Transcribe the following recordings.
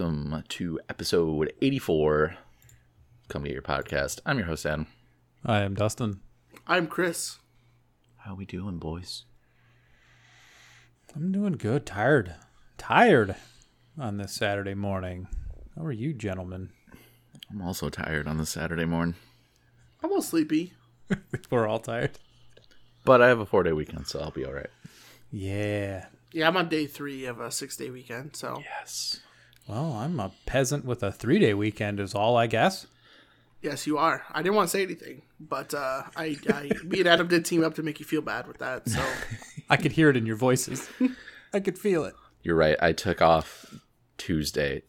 Welcome to episode 84 Come to Your Podcast. I'm your host, Adam. I am Dustin. I'm Chris. How we doing, boys? I'm doing good. Tired. Tired on this Saturday morning. How are you, gentlemen? I'm also tired on this Saturday morning, I'm all sleepy. We're all tired. but I have a four day weekend, so I'll be all right. Yeah. Yeah, I'm on day three of a six day weekend, so Yes. Well, I'm a peasant with a three day weekend, is all I guess. yes, you are. I didn't want to say anything, but uh, I, I, me and Adam did team up to make you feel bad with that. So I could hear it in your voices. I could feel it. You're right. I took off Tuesday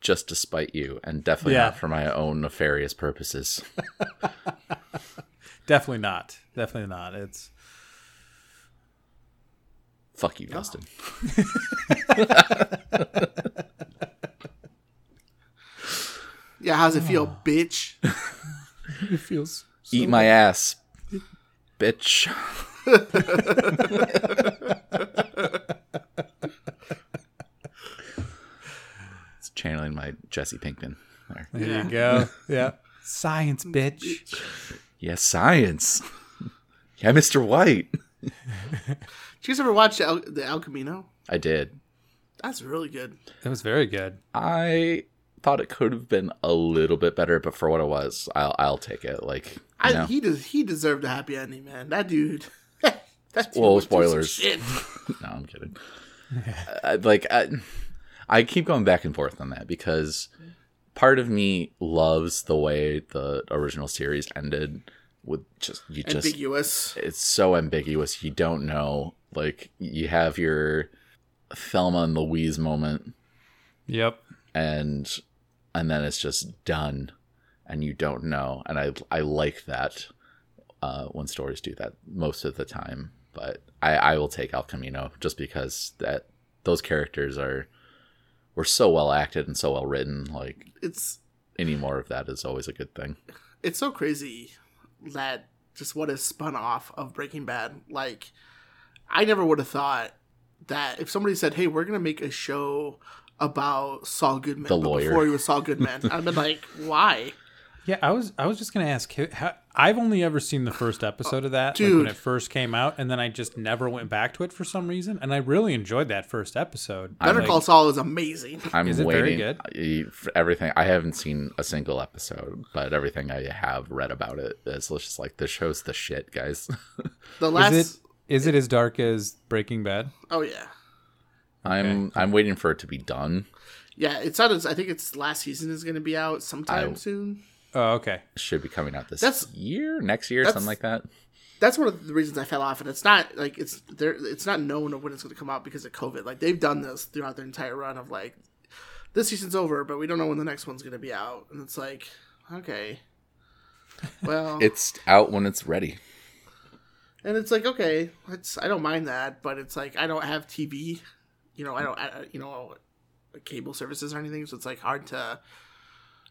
just to spite you, and definitely Yeah. not for my own nefarious purposes. Definitely not. Definitely not. It's Fuck you, Dustin. Yeah, how's it feel, bitch? it feels Eat my ass, bitch. it's channeling my Jesse Pinkman. There. There Yeah. you go. Yeah. Science, bitch. Yes, science. yeah, Mr. White. Did you guys ever watch El, the El Camino? I did. That's really good. It was very good. I thought it could have been a little bit better, but for what it was, I'll I'll take it. Like, I, he does. He deserved a happy ending, man. That dude. that dude Well, was doing some spoilers. shit. no, I'm kidding. I, like I, I keep going back and forth on that because part of me loves the way the original series ended with just you just Ambiguous. it's so ambiguous you don't know like you have your Thelma and Louise moment Yep. and and then it's just done and you don't know. And I I like that uh, when stories do that most of the time. But I I will take El Camino just because that those characters are were so well acted and so well written like It's any more of that is always a good thing. It's so crazy that just what is spun off of Breaking Bad. Like, I never would have thought that if somebody said, "Hey, we're gonna make a show about Saul Goodman," The lawyer. before he was Saul Goodman, I've been like, "Why?" Yeah, I was I was just gonna ask. ha- ha- I've only ever seen the first episode of that, like when it first came out, and then I just never went back to it for some reason. And I really enjoyed that first episode. Better Like, Call Saul is amazing. I'm Is it waiting very uh, I- for everything I haven't seen a single episode but everything I have read about it is just like this show's the shit guys The last, Is it is it as dark as Breaking Bad? oh yeah, I'm I'm waiting for it to be done yeah. It's not. As, I think it's last season is gonna be out sometime I- soon. Oh, okay. should be coming out this That's- year, next year, something like that. That's one of the reasons I fell off, and it's not like it's there. It's not known of when it's going to come out because of COVID. Like they've done this throughout their entire run of like, this season's over, but we don't know when the next one's going to be out, and it's like, okay, well, It's out when it's ready. and it's like okay, it's I don't mind that, but it's like I don't have TV, you know, I don't, I, you know, cable services or anything, so it's like hard to,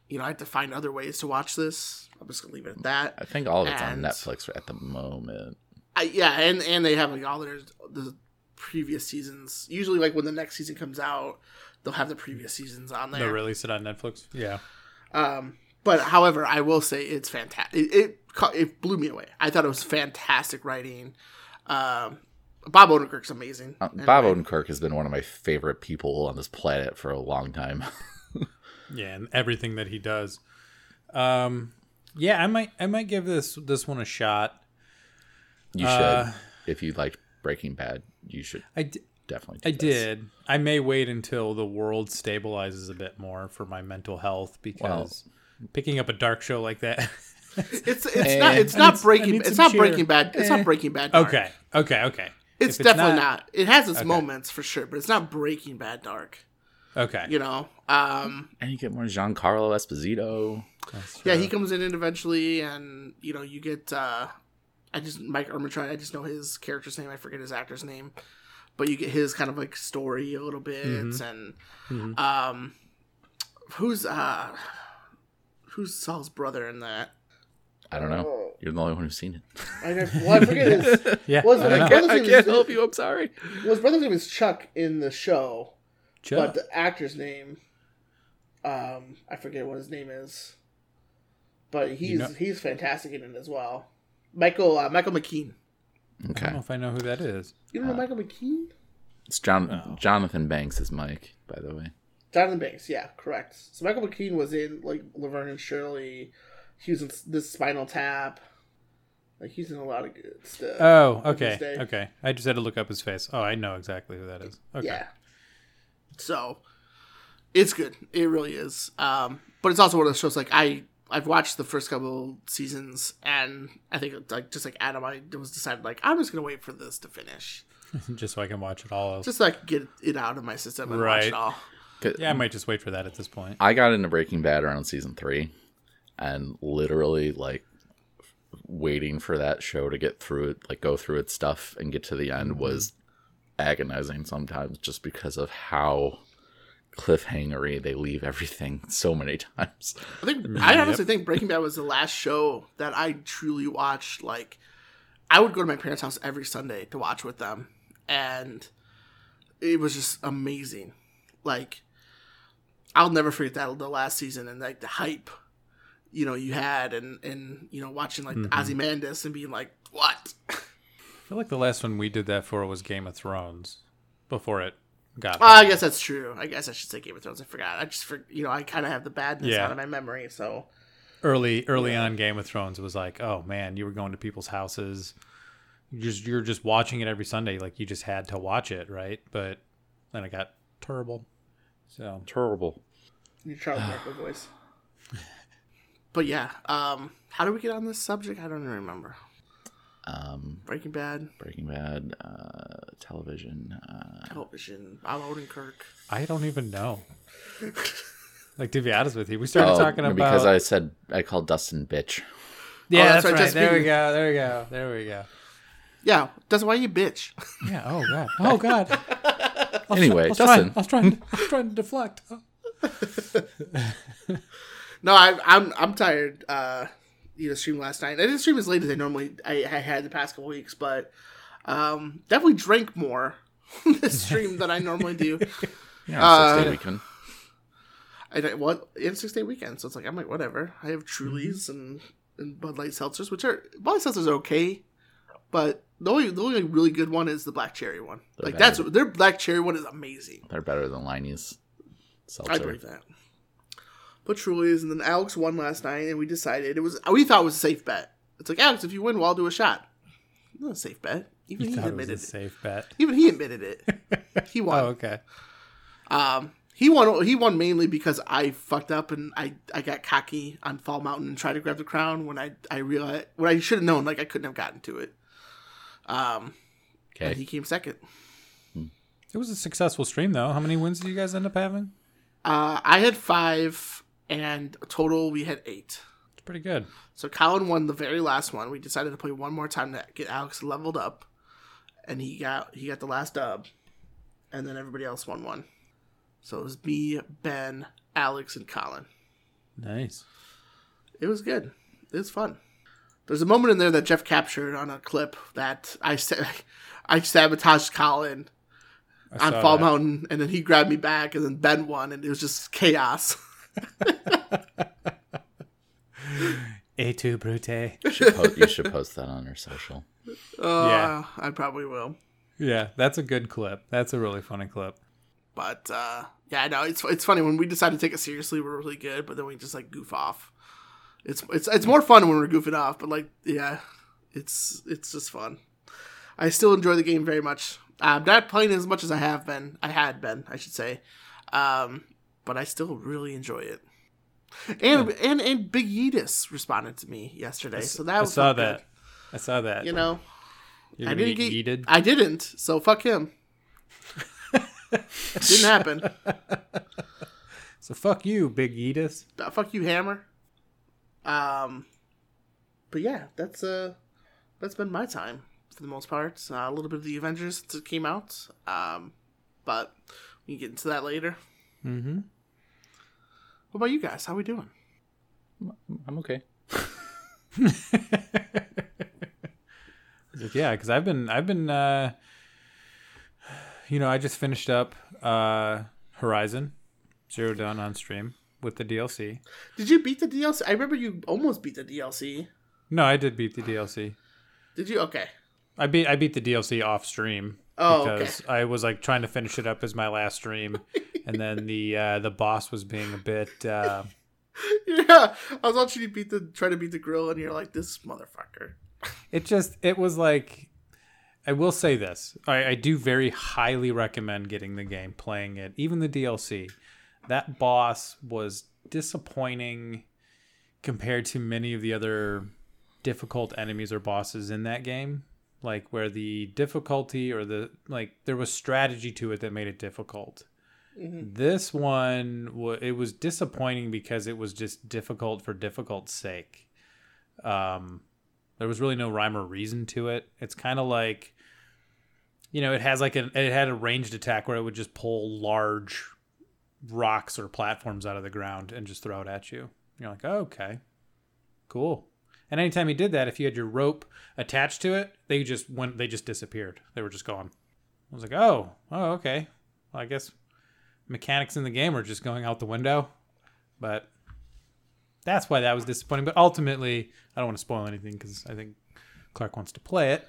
you know, I have to find other ways to watch this. I'm just gonna leave it at that. I think all of it's And- on Netflix at the moment. I, yeah, and and they have like all their the previous seasons. Usually, like when the next season comes out, they'll have the previous seasons on there. They'll there. release it on Netflix. Yeah. Um, but however, I will say it's fantastic. It, it it blew me away. I thought it was fantastic writing. Um, Bob Odenkirk's amazing. Uh, Bob Anyway, Odenkirk has been one of my favorite people on this planet for a long time. Yeah, and everything that he does. Um, yeah, I might I might give this this one a shot. You should, Uh, if you liked Breaking Bad, you should I, d- definitely. Do I this. did. I may wait until the world stabilizes a bit more for my mental health because picking up a dark show like that. It's it's not it's not need- Breaking. need It's not cheer. Breaking Bad. It's Eh. not Breaking Bad. Dark. okay, okay, okay. It's If definitely not, It has its Okay. moments for sure, but it's not Breaking Bad dark. Okay. You know. Um. And you get more Giancarlo Esposito. Yeah, he comes in eventually, and you know you get. uh I just Mike Ehrmantraut. I just know his character's name. I forget his actor's name, but you get his kind of like story a little bit, and Mhm. um, who's uh, who's Saul's brother in that? I don't know. You're the only one who's seen it. I, know- well, I forget his. Yeah, Was I it don't. I can't, name help you. I'm sorry. Well, his brother's name is Chuck in the show, Chuck. but the actor's name, um, I forget what his name is. But he's know- he's fantastic in it as well. Michael uh, Michael McKean. I don't Okay. know if I know who that is. You don't know Michael McKean? It's John Oh. Jonathan Banks is Mike, by the way. Jonathan Banks, yeah, correct. So Michael McKean was in like Laverne and Shirley. He was in this Spinal Tap. Like he's in a lot of good stuff. Oh, okay, okay. I just had to look up his face. Oh, I know exactly who that is. Okay. Yeah. So it's good. It really is. Um, but it's also one of those shows like I I've watched the first couple seasons and I think it's like just like Adam, I was decided like I'm just gonna wait for this to finish, just so I can watch it all. just so I can get it out of my system and watch it all. yeah, I might just wait for that at this point. I got into Breaking Bad around season three, and literally like waiting for that show to get through it, like go through its stuff and get to the end mm-hmm. was agonizing sometimes, just because of how cliffhangery they leave everything so many times. I think mm-hmm. I honestly think Breaking Bad was the last show that I truly watched. Like, I would go to my parents' house every Sunday to watch with them, and it was just amazing. Like, I'll never forget that the last season and like the hype, you know, you had, and and you know, watching like Ozymandias and being like, what? I feel like the last one we did that for was Game of Thrones before it got. Uh, I guess that's true. I guess I should say Game of Thrones. I forgot. I just for you know, I kind of have the badness Yeah. out of my memory, so. early early on Game of Thrones was like, oh man, you were going to people's houses. You just you're just watching it every Sunday, like you just had to watch it, right? But then it got terrible. So Terrible. Your Charles Barkley voice. But yeah, um, how did we get on this subject? I don't even remember. Um, Breaking Bad, Breaking Bad, uh, television. Uh, television, Bob Odenkirk. I don't even know. like to be honest with you, we started oh, talking about because I said I called Dustin bitch. yeah, Oh, that's, that's right, right. just There we go. There we go. There we go. Yeah, that's why you bitch. Yeah. Oh god. Oh god. I was Anyway, I was trying, Dustin. I was trying. I was trying to deflect. No, I, I'm I'm tired. Uh, you know, stream last night. I didn't stream as late as I normally I, I had the past couple weeks, but um, definitely drank more this stream than I normally do. Yeah, Uh, six day weekend. I what it's six day weekend, so it's like I'm like whatever. I have Trulies and and Bud Light seltzers, which are Bud Light seltzers are okay, but the only the only really good one is the black cherry one. They're like that's their black cherry one is amazing. They're better than Liney's seltzer. I believe that. But is, and then Alex won last night, and we decided it was we thought it was a safe bet. It's like Alex, if you win, well, I'll do a shot. Not a safe bet. Even You he thought it was admitted a it. safe bet. Even he admitted it. He won. Oh, okay. Um, he won. He won mainly because I fucked up and I, I got cocky on Fall Mountain and tried to grab the crown when I I realized when I should have known like I couldn't have gotten to it. Um, and he came second. It was a successful stream, though. How many wins did you guys end up having? Uh, I had five, and total we had eight. It's pretty good. So Colin won the very last one. We decided to play one more time to get Alex leveled up, and he got he got the last dub, and then everybody else won one. So it was me, Ben, Alex, and Colin. Nice. It was good. It was fun. There's a moment in there that Jeff captured on a clip that I said I sabotaged Colin I on Fall that. Mountain, and then he grabbed me back, and then Ben won, and it was just chaos. A two brute. You should, po- you should post that on your social. Uh, Yeah. I probably will. Yeah, that's a good clip. That's a really funny clip. But uh, yeah, I know it's it's funny when we decide to take it seriously, we're really good, but then we just like goof off. It's it's it's more fun when we're goofing off, but like yeah, it's it's just fun. I still enjoy the game very much. I'm not playing as much as I have been. I had been, I should say, um, but I still really enjoy it. And and and Big Yeetus responded to me yesterday, so that was I saw felt good. that. I saw that. You know, I didn't get get yeeted. I didn't, so fuck him. Didn't happen. So fuck you, Big Yeetus. Uh, fuck you, Hammer. Um, but yeah, that's uh, that's been my time for the most part. Uh, a little bit of the Avengers that came out. Um, but we can get into that later. Mm-hmm. What about you guys? How are we doing? I'm okay. Like, yeah, because I've been, I've been, uh, you know, I just finished up uh, Horizon Zero Dawn on stream with the DLC. Did you beat the DLC? I remember you almost beat the DLC. No, I did beat the DLC. Did you? Okay. I beat, I beat the DLC off stream Oh, okay. because I was like trying to finish it up as my last stream, and then the uh, the boss was being a bit. Uh, Yeah, I was watching you beat the try to beat the grill, and you're like, this motherfucker. it just it was like i will say this I, I do very highly recommend getting the game playing it even the dlc that boss was disappointing compared to many of the other difficult enemies or bosses in that game like where the difficulty or the like there was strategy to it that made it difficult this one it was disappointing because it was just difficult for difficult's sake um there was really no rhyme or reason to it. It's kind of like, you know, it has like an it had a ranged attack where it would just pull large rocks or platforms out of the ground and just throw it at you. You're like, oh, okay, cool. And anytime you did that, if you had your rope attached to it, they just went. They just disappeared. They were just gone. I was like, oh, oh, okay. Well, I guess mechanics in the game are just going out the window. But that's why that was disappointing. But ultimately, I don't want to spoil anything because I think Clark wants to play it.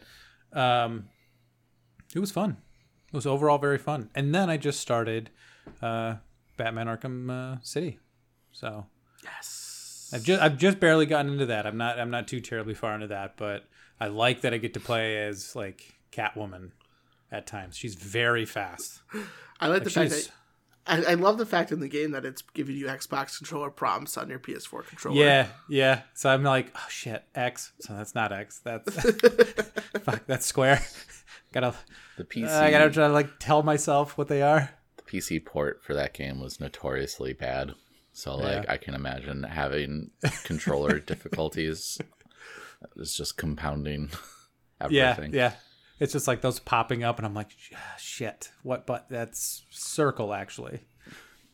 Um, it was fun. It was overall very fun. And then I just started uh, Batman Arkham uh, City. So Yes. I've just I've just barely gotten into that. I'm not I'm not too terribly far into that, but I like that I get to play as like Catwoman at times. She's very fast. I like the fact that. I, I love the fact in the game that it's giving you Xbox controller prompts on your PS4 controller. Yeah, yeah. So I'm like, oh shit, X. So that's not X. That's fuck. That's square. gotta The PC, Uh, I gotta try to like tell myself what they are. the PC port for that game was notoriously bad. So like Yeah. I can imagine having controller difficulties It's just compounding Yeah, everything. yeah. It's just like those popping up, and I'm like, "Ah, shit. What? But that's circle actually.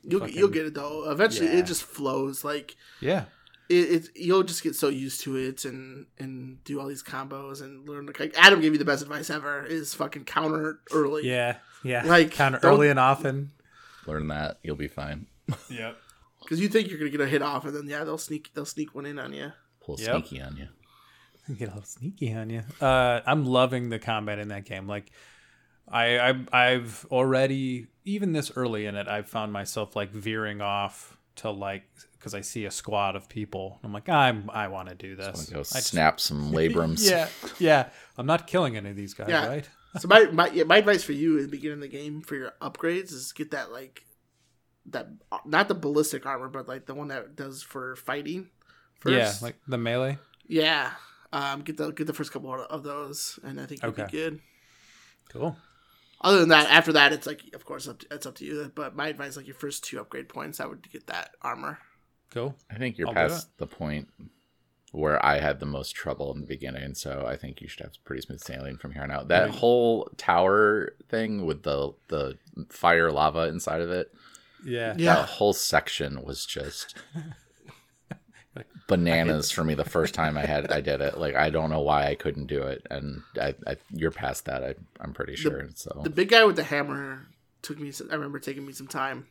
You'll Fucking- you'll get it though. Eventually, Yeah. it just flows. Like Yeah, it, it, you'll just get so used to it and and do all these combos and learn. Like Adam gave you the best advice ever: is fucking counter early. yeah, yeah. Like, kind early and often. Learn that, you'll be fine. Yep. because you think you're gonna get a hit off, and then yeah, they'll sneak they'll sneak one in on you. Pull Yep. sneaky on you. Get a little sneaky on you. Uh, I'm loving the combat in that game. Like, I, I I've already even this early in it, I've found myself like veering off to like because I see a squad of people. I'm like, I'm I want to do this. Go I just- snap some labrums. yeah, yeah. I'm not killing any of these guys, Yeah. right? So my my yeah, my advice for you in the beginning of the game for your upgrades is get that like that not the ballistic armor, but like the one that does for fighting. First. Yeah, like the melee. yeah. Um, get the get the first couple of those, and I think you'll Okay. be good. Cool. Other than that, after that, it's like of course up to, it's up to you. But my advice, like your first two upgrade points, I would get that armor. Cool. I think you're I'll past the point where I had the most trouble in the beginning, so I think you should have pretty smooth sailing from here on out. That Right. whole tower thing with the the fire lava inside of it, Yeah. Yeah. that whole section was just bananas for me the first time I had I did it. Like I don't know why I couldn't do it, and I, I you're past that. I, I'm pretty sure. so The big guy with the hammer took me. some- I remember taking me some time.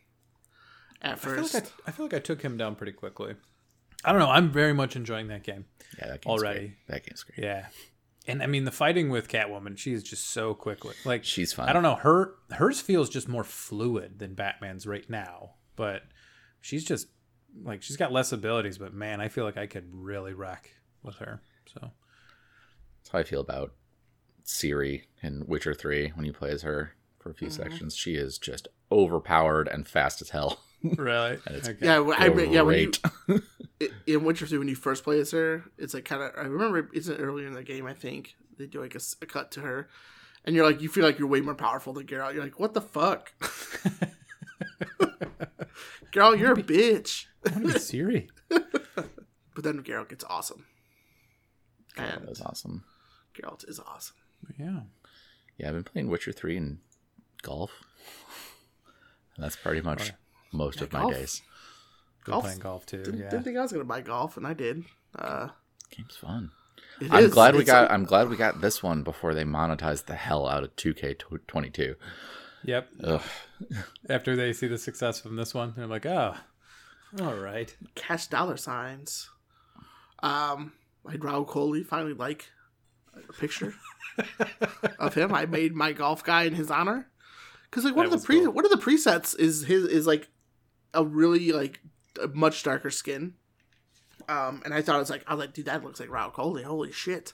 At I feel, first, like I, I feel like I took him down pretty quickly. I don't know. I'm very much enjoying that game. yeah, that game's already. great. That game's great. Yeah. And I mean the fighting with Catwoman, she's just so quickly. Like She's fine. I don't know, her hers feels just more fluid than Batman's right now, but she's just like she's got less abilities, but man, I feel like I could really wreck with her. So That's how I feel about Ciri in Witcher 3 when you play as her for a few mm-hmm. sections. She is just overpowered and fast as hell. really, okay. yeah, when- I re- yeah. When you, Great. in Witcher 3 when you first play as her it's like kind of i remember it's earlier in the game i think they do like a cut to her and you're like you feel like you're way more powerful than Geralt. You're like, what the fuck? Geralt, you're a bitch. I want to be Ciri. But then Geralt gets awesome. that And was awesome. Geralt is awesome. Yeah. Yeah, I've been playing Witcher 3 and golf. And that's pretty much most of my golf. days. Been Golf? playing golf too. Didn't, yeah. didn't think I was gonna buy golf, and I did. Uh, Game's fun. It I'm is. glad we It's got. like- I'm glad we got this one before they monetized the hell out of 2K22. Yep. Ugh. After they see the success from this one, they're like, oh, all right. cash dollar signs. Um, I had Raul Coley finally like a picture of him. I made my golf guy in his honor because like one That of the pre cool. one of the presets is his is like a really like a much darker skin. Um, and I thought it was like I was like, dude, that looks like Raul Coley. Holy shit!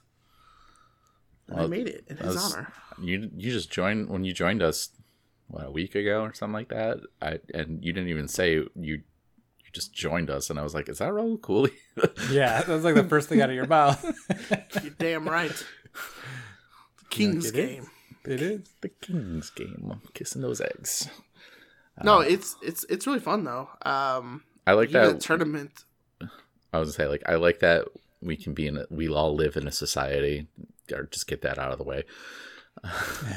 And I made it in his was- honor. You you just joined when you joined us what a week ago or something like that. I and you didn't even say you just joined us, and I was like, is that Raul Cooley? Yeah, that was like the first thing out of your mouth. You're damn right. The King's it is. game. it is. the King's game. I'm kissing those eggs. No, Uh, it's it's it's really fun though. Um, I like that. tournament. I was gonna say like I like that we can be in a, we all live in a society or just get that out of the way.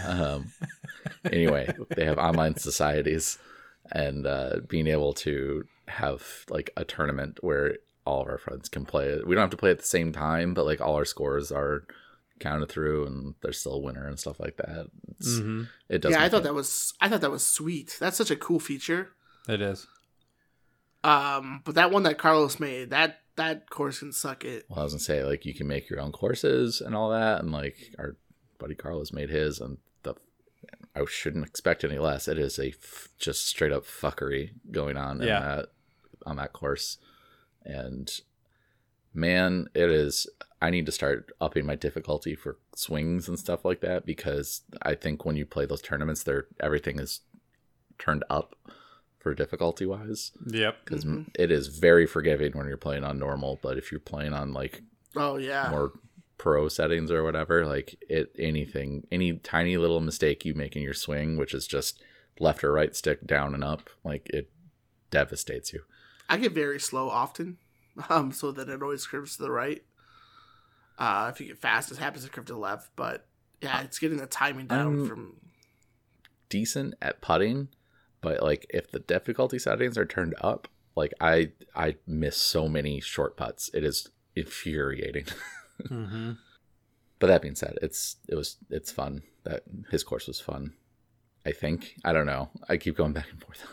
um, anyway, they have online societies and uh, being able to have like a tournament where all of our friends can play it. We don't have to play at the same time, but like all our scores are counted through and there's still a winner and stuff like that. It's, hmm It does. Yeah, I thought it- that was I thought that was sweet. That's such a cool feature. It is. Um, but that one that Carlos made, that that course can suck it. Well, I was gonna say like you can make your own courses and all that, and like our buddy Carlos made his, and the I shouldn't expect any less. It is a f- just straight up fuckery going on in Yeah. that on that course, and man, it is. I need to start upping my difficulty for swings and stuff like that because I think when you play those tournaments, there everything is turned up for difficulty wise Yep. because Mhm. it is very forgiving when you're playing on normal, but if you're playing on like Oh yeah. more pro settings or whatever, like it anything any tiny little mistake you make in your swing, which is just left or right stick down and up, like it devastates you. I get very slow often, um, so that it always curves to the right. Uh, if you get fast, it happens to curve to the left. But yeah, it's getting the timing down I'm- from. Decent at putting, but like if the difficulty settings are turned up, like I I miss so many short putts. It is infuriating. hmm but that being said, it's it was it's fun. That his course was fun. I think. I don't know. I keep going back and forth.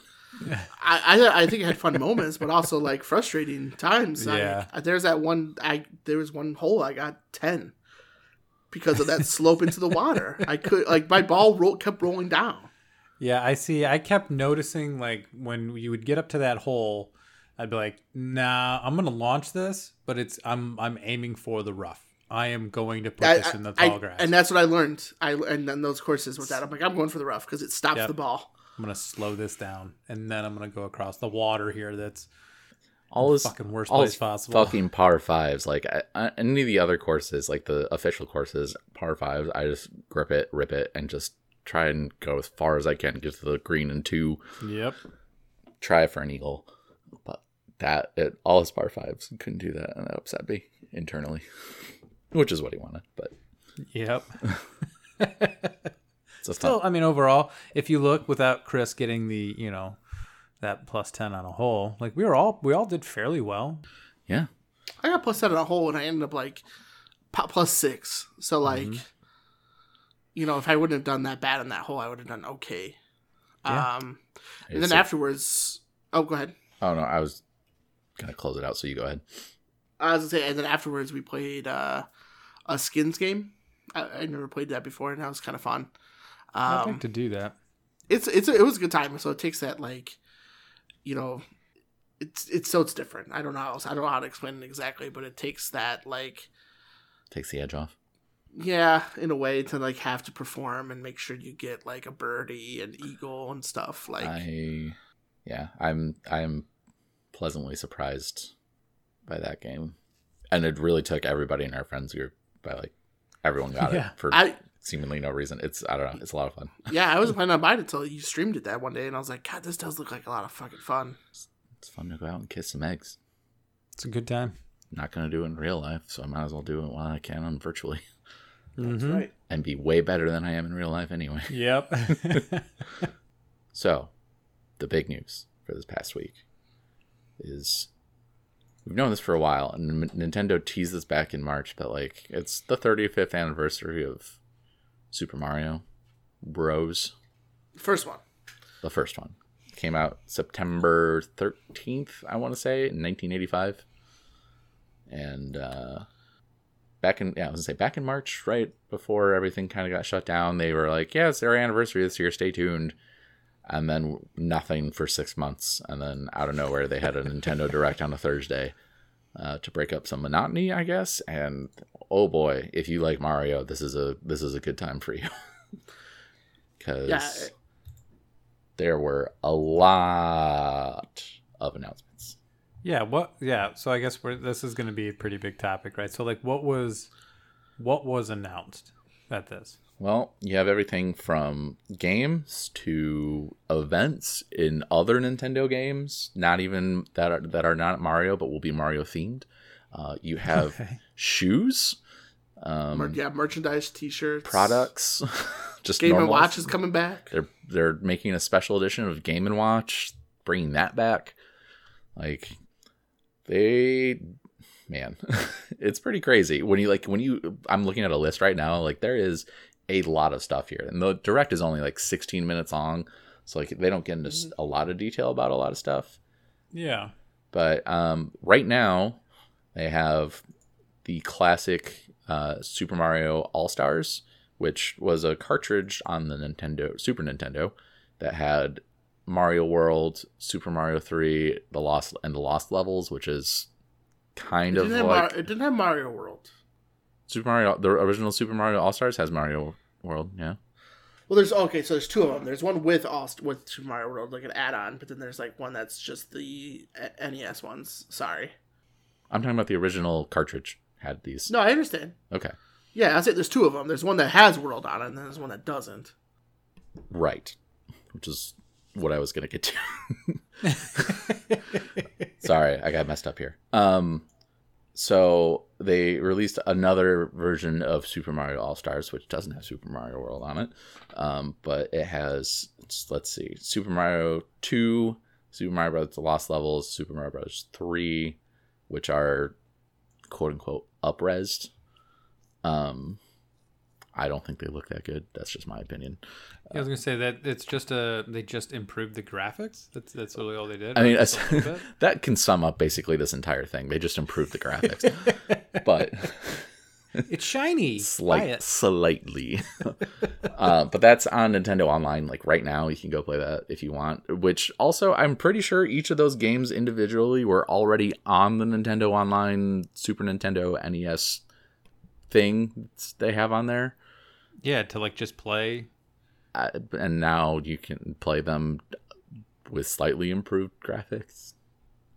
I, I I think I had fun moments, but also like frustrating times. Like, Yeah. there's that one. I there was one hole I got ten because of that slope into the water. I could like my ball roll, kept rolling down. Yeah, I see. I kept noticing like when you would get up to that hole, I'd be like, "Nah, I'm gonna launch this, but it's I'm I'm aiming for the rough. I am going to put I- this in the I- tall grass. and that's what I learned. I and then those courses with that, I'm like, I'm going for the rough because it stops Yep. the ball. I'm gonna slow this down, and then I'm gonna go across the water here. That's All his fucking worst all place possible. fucking par fives. Like I, I, any of the other courses, like the official courses, par fives, I just grip it, rip it, and just try and go as far as I can, get to the green and two, Yep. try for an eagle. But that it, all his par fives couldn't do that, and that upset me internally, which is what he wanted. But Yep. so a fun. Still, I mean, overall, if you look without Chris getting the, you know, that plus ten on a hole, like we were all we all did fairly well. Yeah, I got plus seven on a hole, and I ended up like plus six. So like, Mm-hmm. you know, if I wouldn't have done that bad on that hole, I would have done okay. Yeah. Um, and then a- afterwards, oh, go ahead. oh no, I was gonna close it out, so you go ahead. I was gonna say, and then afterwards we played uh, a skins game. I, I never played that before, and that was kind of fun. I'd Um, like to do that. it's it's it was a good time. So it takes that like, you know, it's it's so it's different. I don't know how else, I don't know how to explain it exactly, but it takes that like Takes the edge off. yeah, in a way to like have to perform and make sure you get like a birdie and eagle and stuff. Like I yeah, I'm I'm pleasantly surprised by that game. And it really took everybody in our friends group by like everyone got Yeah. it for I seemingly no reason. It's I don't know, it's a lot of fun. yeah, I wasn't planning on buying it until you streamed it that one day, and I was like, God, this does look like a lot of fucking fun. It's fun to go out and kiss some eggs. It's a good time. Not gonna do it in real life, so I might as well do it while I can on virtually. That's Mhm. right. And be way better than I am in real life anyway. Yep. So, the big news for this past week is we've known this for a while, and Nintendo teased this back in March, but like it's the 35th anniversary of Super Mario Bros. First one. The first one came out September 13th, I want to say, in 1985. And uh, back in yeah, I was gonna say back in March, right before everything kind of got shut down, they were like, "Yeah, it's their anniversary this year. Stay tuned." And then nothing for six months, and then out of nowhere, they had a Nintendo Direct on a Thursday uh, to break up some monotony, I guess. And oh boy, if you like Mario, this is a this is a good time for you because Yeah. there were a lot of announcements. Yeah. What? Yeah. So I guess we're, this is going to be a pretty big topic, right? So like, what was what was announced at this? Well, you have everything from games to events in other Nintendo games, not even that are, that are not Mario, but will be Mario themed. Uh, you have Okay. shoes, um, Mer- yeah, merchandise, T-shirts, products, just Game and. Watch is coming back. They're they're making a special edition of Game and Watch, bringing that back. Like they, man, it's pretty crazy when you like when you. I'm looking at a list right now. Like there is a lot of stuff here, and the direct is only like 16 minutes long, so like they don't get into a lot of detail about a lot of stuff. Yeah. But um, right now, they have the classic uh, Super Mario All Stars, which was a cartridge on the Nintendo Super Nintendo that had Mario World, Super Mario Three, the Lost and the Lost Levels, which is kind of like it didn't have Mario World. Super Mario. The original Super Mario All Stars has Mario World. Yeah. Well, there's okay, so there's two of them. There's one with all with Super Mario World, like an add-on, but then there's like one that's just the uh, NES ones. Sorry. I'm talking about the original cartridge had these. No, I understand. Okay. Yeah, I say there's two of them. There's one that has World on it, and then there's one that doesn't. Right. Which is what I was going to get to. Sorry, I got messed up here. Um so they released another version of Super Mario All Stars, which doesn't have Super Mario World on it, um, but it has. Let's see, Super Mario Two, Super Mario Bros. The Lost Levels, Super Mario Bros. Three, which are quote unquote upresed. Um, I don't think they look that good. That's just my opinion. I was gonna say that it's just a they just improved the graphics. That's that's really all they did. I mean, Just as- a little bit? that can sum up basically this entire thing. They just improved the graphics, but it's shiny. Slight, it. slightly. uh, but that's on Nintendo Online, like right now. You can go play that if you want. Which also, I'm pretty sure each of those games individually were already on the Nintendo Online Super Nintendo NES thing they have on there. Yeah, to like just play. Uh, and now you can play them with slightly improved graphics.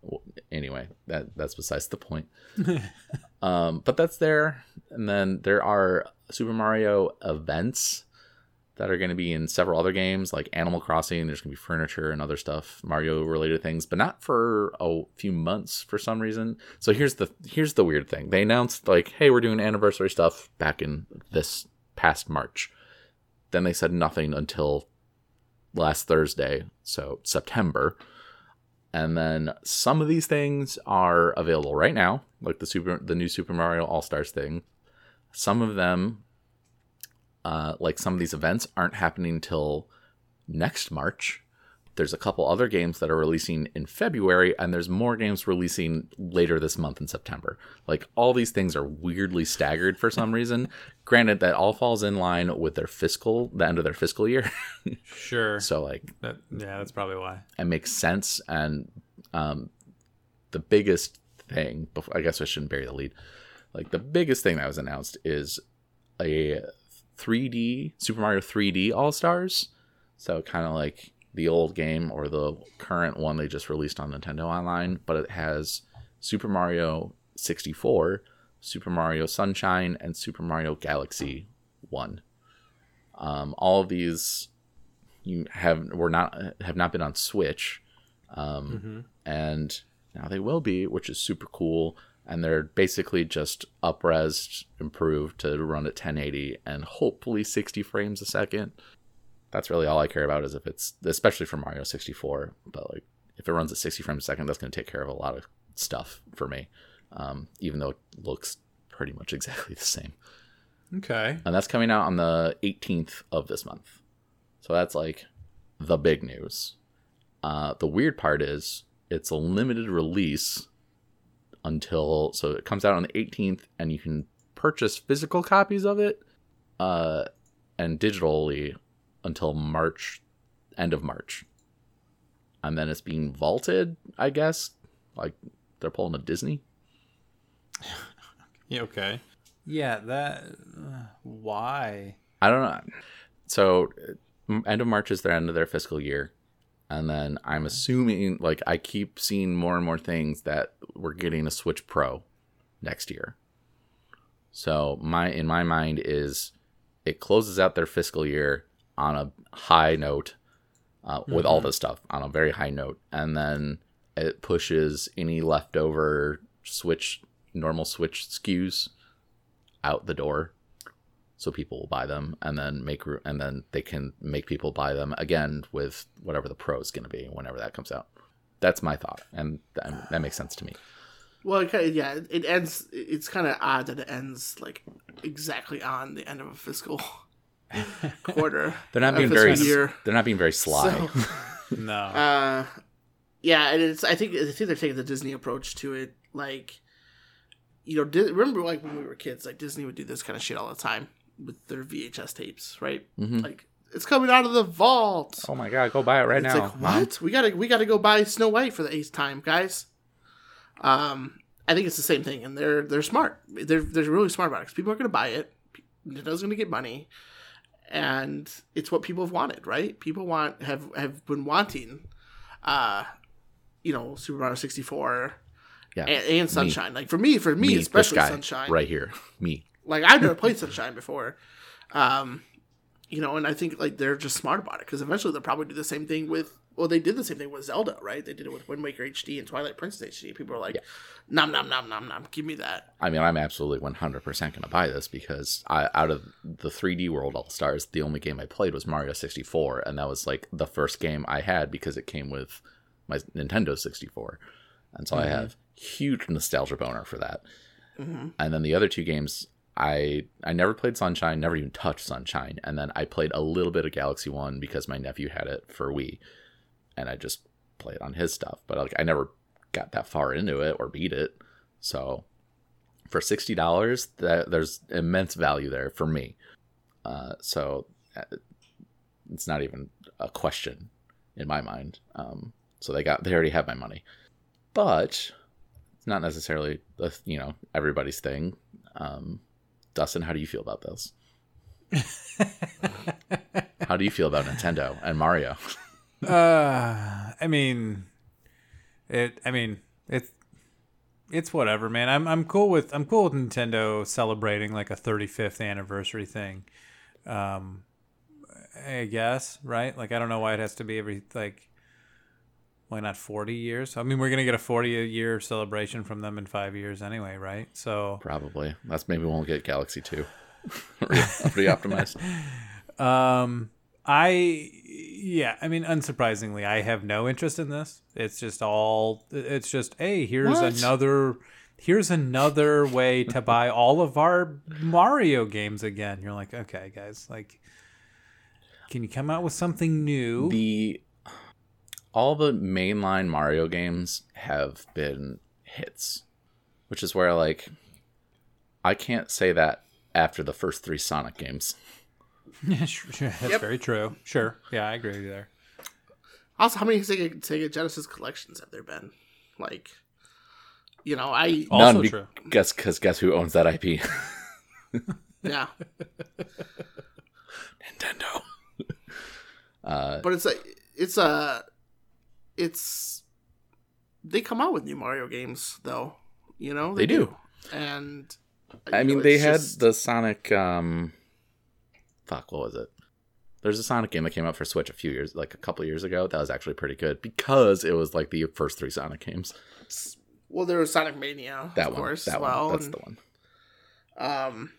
Well, Anyway, that that's besides the point. um, but that's there, and then there are Super Mario events that are going to be in several other games, like Animal Crossing. There's going to be furniture and other stuff, Mario related things, but not for a few months for some reason. So here's the here's the weird thing. They announced like, "Hey, we're doing anniversary stuff back in this past March." Then they said nothing until last Thursday, so September. And then some of these things are available right now, like the super the new Super Mario All Stars thing. Some of them, uh, like some of these events, aren't happening till next March. There's a couple other games that are releasing in February, and there's more games releasing later this month in September. Like all these things are weirdly staggered for some reason. Granted, that all falls in line with their fiscal, the end of their fiscal year. Sure. so like That, yeah, that's probably why. it makes sense. And um, the biggest thing, I guess I shouldn't bury the lead. Like the biggest thing that was announced is a 3D Super Mario 3D All Stars. So kind of like the old game or the current one they just released on Nintendo Online, but it has Super Mario 64, Super Mario Sunshine, and Super Mario Galaxy 1. Um, all of these you have were not have not been on Switch, um, Mm-hmm. and now they will be, which is super cool. And they're basically just upresed, improved to run at 1080 and hopefully 60 frames a second. That's really all I care about is if it's especially for Mario 64. But like if it runs at 60 frames a second, that's going to take care of a lot of stuff for me, um, even though it looks pretty much exactly the same. Okay. And that's coming out on the 18th of this month. So that's like the big news. Uh, the weird part is it's a limited release until so it comes out on the 18th and you can purchase physical copies of it uh, and digitally until March end of March. And then it's being vaulted, I guess. Like they're pulling a Disney. Yeah. Okay. Yeah. That. Uh, why? I don't know. So, end of March is their end of their fiscal year. And then I'm assuming, like, I keep seeing more and more things that we're getting a Switch Pro next year. So, my in my mind is it closes out their fiscal year on a high note uh, with all this stuff on a very high note. And then it pushes any leftover Switch, normal Switch SKUs out the door so people will buy them and then make and then they can make people buy them again with whatever the pro is going to be whenever that comes out that's my thought and that, that makes sense to me Well, it kind of, yeah, it- it ends. It's kind of odd that it ends like exactly on the end of a fiscal quarter. they're not being very year. they're not being very sly So, No. uh, yeah, and it's. I think I think they're taking the Disney approach to it. Like, you know, Di- remember like when we were kids, like Disney would do this kind of shit all the time with their VHS tapes, right? Mhm. Like, it's coming out of the vault. oh my god go buy it right now. it's now like Mom. what? We gotta we gotta go buy Snow White for the eighth time, guys. Um, I think it's the same thing, and they're they're smart. They're they're really smart about it because people are gonna buy it. Nintendo's gonna get money, and it's what people have wanted, right? People want have have been wanting, uh, you know, Super Mario sixty four. yeah And, and Sunshine, like for me, for me, this especially guy Sunshine, right here me like I've never played Sunshine before, um, you know, and I think like they're just smart about it because eventually they'll probably do the same thing with. Well, they did the same thing with Zelda, right? They did it with Wind Waker HD and Twilight Princess HD. People are like, "Nom nom nom nom nom, give me that." i mean i'm absolutely 100% going to buy this because I, out of the 3d world all stars the only game i played was mario 64 and that was like the first game i had because it came with my nintendo 64 and so i have huge nostalgia boner for that. Hmm and then the other two games i i never played sunshine never even touched sunshine. And then i played a little bit of galaxy one because my nephew had it for wii and i just play it on his stuff but like i never got that far into it or beat it so for $60 that there's immense value there for me uh, so uh, it's not even a question in my mind um, so they got they already have my money but it's not necessarily the you know everybody's thing. Um, Dustin, how do you feel about this? How do you feel about Nintendo and Mario? Uh, I mean, it. I mean, it's it's whatever, man. I'm I'm cool with I'm cool with Nintendo celebrating like a 35th anniversary thing. Um, I guess right. Like I don't know why it has to be every like. Why not 40 years? I mean, we're gonna get a 40 year celebration from them in five years anyway, right? So Probably. That's maybe we'll get Galaxy Two. Pretty optimized. Um, I yeah, I mean, unsurprisingly, I have no interest in this. It's just all. It's just hey, here's What? another. Here's another way to buy all of our Mario games again. You're like, okay, guys, like, can you come out with something new? The all the mainline Mario games have been hits, which is where like I can't say that after the first three Sonic games. Yeah, sure, sure, That's Yep. very true. Sure, yeah, I agree with you there. Also, how many Sega, Sega Genesis collections have there been? Like, you know, I Also None. be- true. Guess because guess who owns that IP? yeah, Nintendo. uh, but it's a, it's a it's they come out with new Mario games though. You know They do. and I mean, know, they it's had just- the Sonic. Um, fuck, what was it? There's a Sonic game that came out for Switch a few years, like a couple years ago. That was actually pretty good because it was like the first three Sonic games. well, there was Sonic Mania, That of one, course, that well. one, that's and, the one. Um,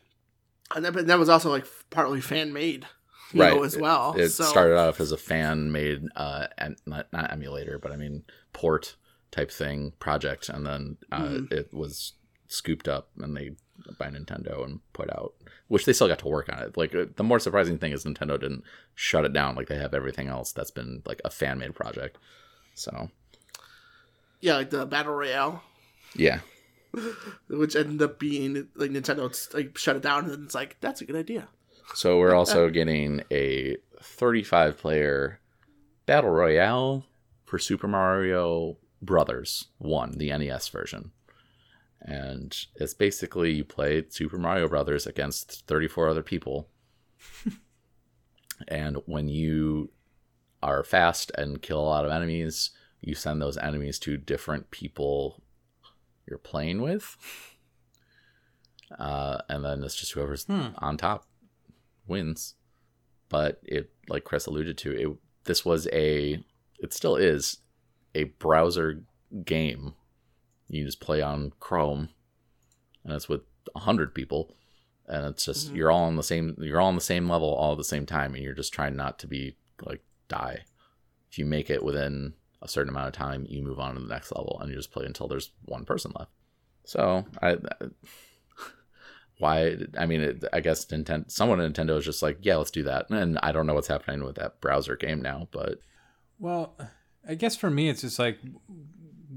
and that, but that was also like partly fan made, Right. know, as well. It so, started off as a fan made, uh, and not, not emulator, but I mean port type thing project, and then uh, Mhm. it was scooped up and they by Nintendo and put out, which they still got to work on it. Like the more surprising thing is Nintendo didn't shut it down like they have everything else that's been like a fan made project. So Yeah, like the battle royale, yeah, which ended up being like Nintendo like shut it down, and it's like that's a good idea. so we're also getting a 35 player battle royale for Super Mario Brothers One, the NES version. And it's basically you play Super Mario Brothers against 34 other people. and when you are fast and kill a lot of enemies, you send those enemies to different people you're playing with. Uh, and then it's just whoever's Hmm. on top wins. But it, like Chris alluded to, it this was a, it still is a browser game. You just play on Chrome, and it's with a hundred people, and it's just Mhm. you're all on the same you're all on the same level all at the same time, and you're just trying not to be like die. If you make it within a certain amount of time, you move on to the next level, and you just play until there's one person left. So I. Why? I mean, it, I guess Nintendo. Someone at Nintendo is just like, yeah, let's do that. And I don't know what's happening with that browser game now, but Well, I guess for me, it's just like,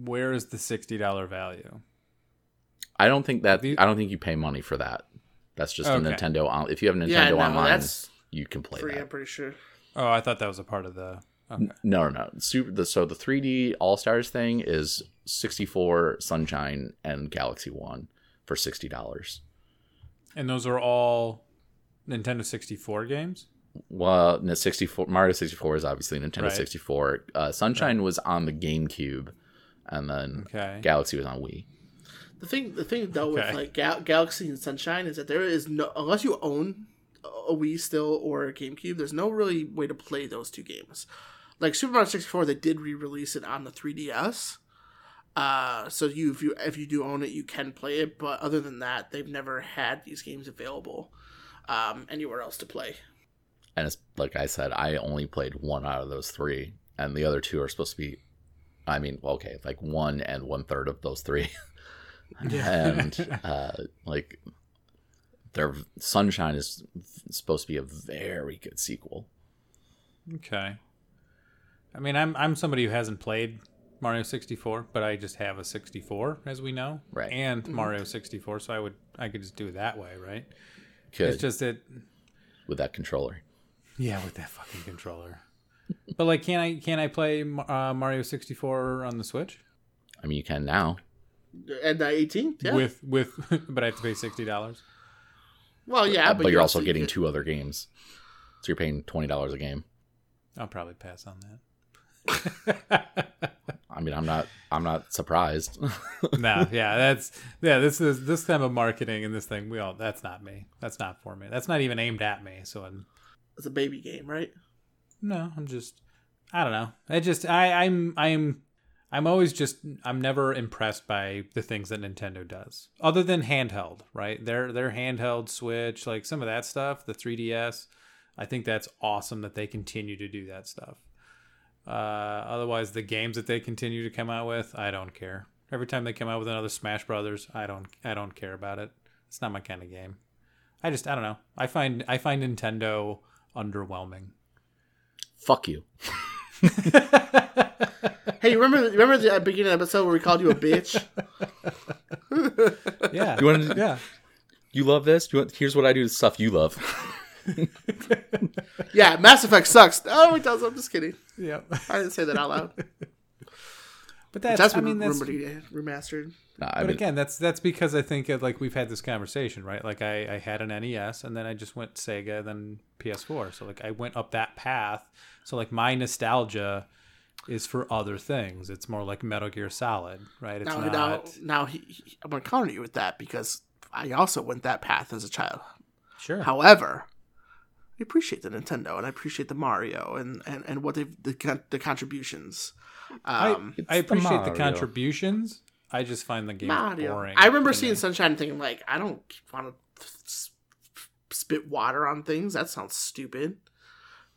where is the sixty dollar value? I don't think that I don't think you pay money for that. That's just a Nintendo. On, if you have Nintendo yeah, no, Online, that's you can play free. that. I'm pretty sure. Oh, I thought that was a part of the. Okay. No, no, no. Super. The, so the 3D All Stars thing is 64 Sunshine and Galaxy One for sixty dollars. And those are all Nintendo sixty four games. Well, no, 64 Mario 64 is obviously Nintendo Right. 64. Uh, Sunshine was on the GameCube, and then Okay. Galaxy was on Wii. The thing, the thing though Okay. with like Gal- Galaxy and Sunshine is that there is no unless you own a Wii still or a GameCube, there's no really way to play those two games. Like Super Mario 64, they did re-release it on the 3DS. Uh, so you if you if you do own it, you can play it. But other than that, they've never had these games available um, anywhere else to play. and it's like I said, I only played one out of those three, and the other two are supposed to be. I mean, well, okay, like one and one third of those three, and uh, like their Sunshine is supposed to be a very good sequel. Okay. I mean, I'm I'm somebody who hasn't played Mario 64, but I just have a 64, as we know, Right. And Mario 64, so I would I could just do it that way, right? Could It's just that, with that controller. yeah, with that fucking controller. But like, can I can I play uh, Mario 64 on the Switch I mean, you can now. And the 18th, yeah. with with? but I have to pay sixty dollars. well, yeah, Uh, but, you're you also getting get- two other games, so you're paying twenty dollars a game. I'll probably pass on that. I mean, I'm not. I'm not surprised. no, yeah, that's yeah. This is this type of marketing and this thing. We all that's not me. That's not for me. That's not even aimed at me. So I'm, It's a baby game, right? No, I'm just I don't know. I just I I'm I'm I'm always just I'm never impressed by the things that Nintendo does, other than handheld. Right, their their handheld Switch, like some of that stuff, the 3DS. I think that's awesome that they continue to do that stuff. Uh, otherwise, the games that they continue to come out with, I don't care. Every time they come out with another Smash Brothers, I don't I don't care about it. It's not my kind of game. I just I don't know. I find I find Nintendo underwhelming. Fuck you. Hey, remember remember the beginning of the episode where we called you a bitch? Yeah. You want to? yeah. You love this? You want, here's what I do to stuff you love. yeah, Mass Effect sucks. Oh, it does. I'm just kidding. Yeah. I didn't say that out loud. But that's, That's I been mean that's rumored to remastered. Nah, I but mean, again, that's that's because I think of, like we've had this conversation, right? Like I, I had an NES and then I just went Sega, then PS4. So like I went up that path. So like my nostalgia is for other things. It's more like Metal Gear Solid, right? It's Now, not. now, now he, he- I'm gonna counter you with that because I also went that path as a child. Sure. However, I appreciate the Nintendo and I appreciate the Mario and and, and what they've the the contributions. Um, It's I the appreciate the, Mario. contributions. I just find the game Mario. boring. I remember seeing me. Sunshine and thinking like, I don't want to spit water on things. That sounds stupid.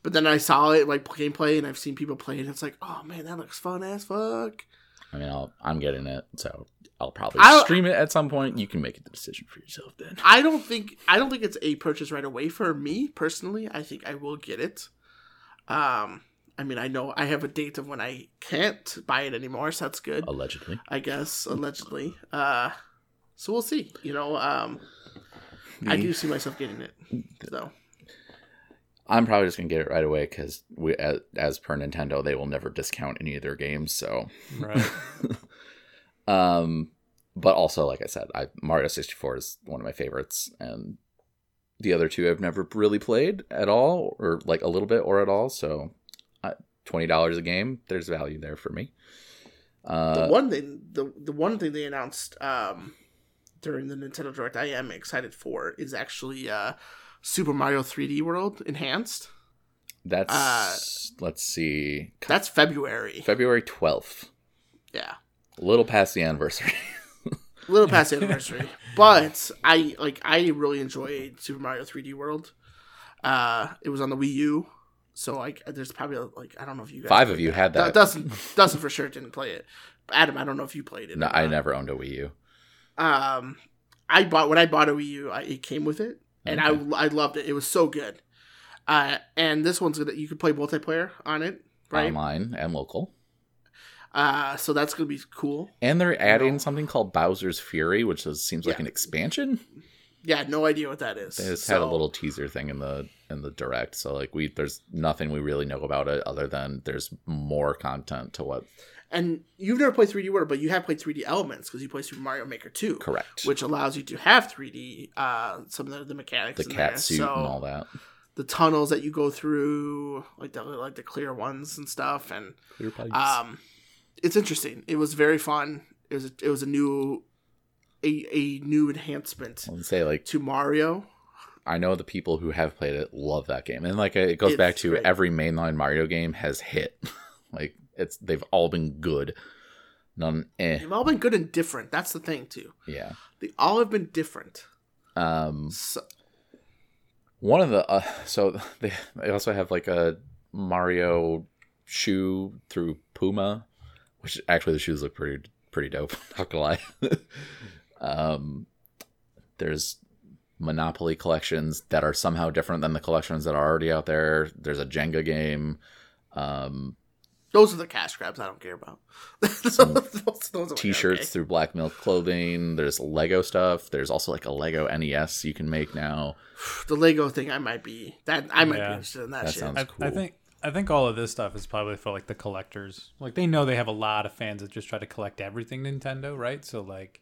But then I saw it like gameplay, and I've seen people play it. And it's like, oh man, that looks fun as fuck. I mean, I'll, I'm getting it, so I'll probably I'll- stream it at some point. You can make the decision for yourself then. I don't think I don't think it's a purchase right away for me personally. I think I will get it. Um, I mean, I know I have a date of when I can't buy it anymore, so that's good. Allegedly, I guess allegedly. Uh, so we'll see. You know, um, I do see myself getting it. So I'm probably just gonna get it right away because we, as, as per Nintendo, they will never discount any of their games. So, Right. um, but also, like I said, I Mario 64 is one of my favorites, and the other two I've never really played at all, or like a little bit, or at all. So, twenty dollars a game, there's value there for me. Uh, the one thing, the the one thing they announced um, during the Nintendo Direct, I am excited for is actually uh, Super Mario 3D World Enhanced. that's uh, let's see, That's February. February 12th, Yeah. a little past the anniversary. a little past the anniversary. But I like I really enjoyed Super Mario 3D World. Uh, it was on the Wii U, so like there's probably like I don't know if you guys Five of you had that. Dustin Dustin for sure didn't play it. Adam, I don't know if you played it. no, I never owned a Wii U. Um, I bought when I bought a Wii U, I, it came with it, and I I loved it. It was so good. Uh, and this one's gonna you can play multiplayer on it, right? Online and local. Uh, so that's gonna be cool. And they're adding No. something called Bowser's Fury, which is, seems like an expansion. Yeah, no idea what that is. They just had a little teaser thing in the in the direct. So like we there's nothing we really know about it other than there's more content to what And you've never played 3D World, but you have played 3D Elements because you play Super Mario Maker 2, correct. which allows you to have 3D, uh, some of the, the mechanics. the in cat there. suit So and all that. The tunnels that you go through, like the like the clear ones and stuff, and Clear pipes. um, it's interesting. It was very fun. It was a, it was a new a, a new enhancement I would say like to Mario. I know the people who have played it love that game, and like it goes It's back to great. every mainline Mario game has hit. like it's they've all been good. None, eh, They've all been good and different. That's the thing too. yeah. They all have been different. Um, So, one of the uh, so they they also have like a Mario shoe through Puma, which actually the shoes look pretty pretty dope. Not gonna lie. Um, there's Monopoly collections that are somehow different than the collections that are already out there. There's a Jenga game. Um, those are the cash grabs I don't care about. Those, those t-shirts okay. through Black Milk Clothing. There's Lego stuff. There's also like a Lego NES you can make now. The Lego thing, I might be that I might be interested in that, That shit. sounds- I, cool. I think I think all of this stuff is probably for like the collectors. Like they know they have a lot of fans that just try to collect everything Nintendo, right? So like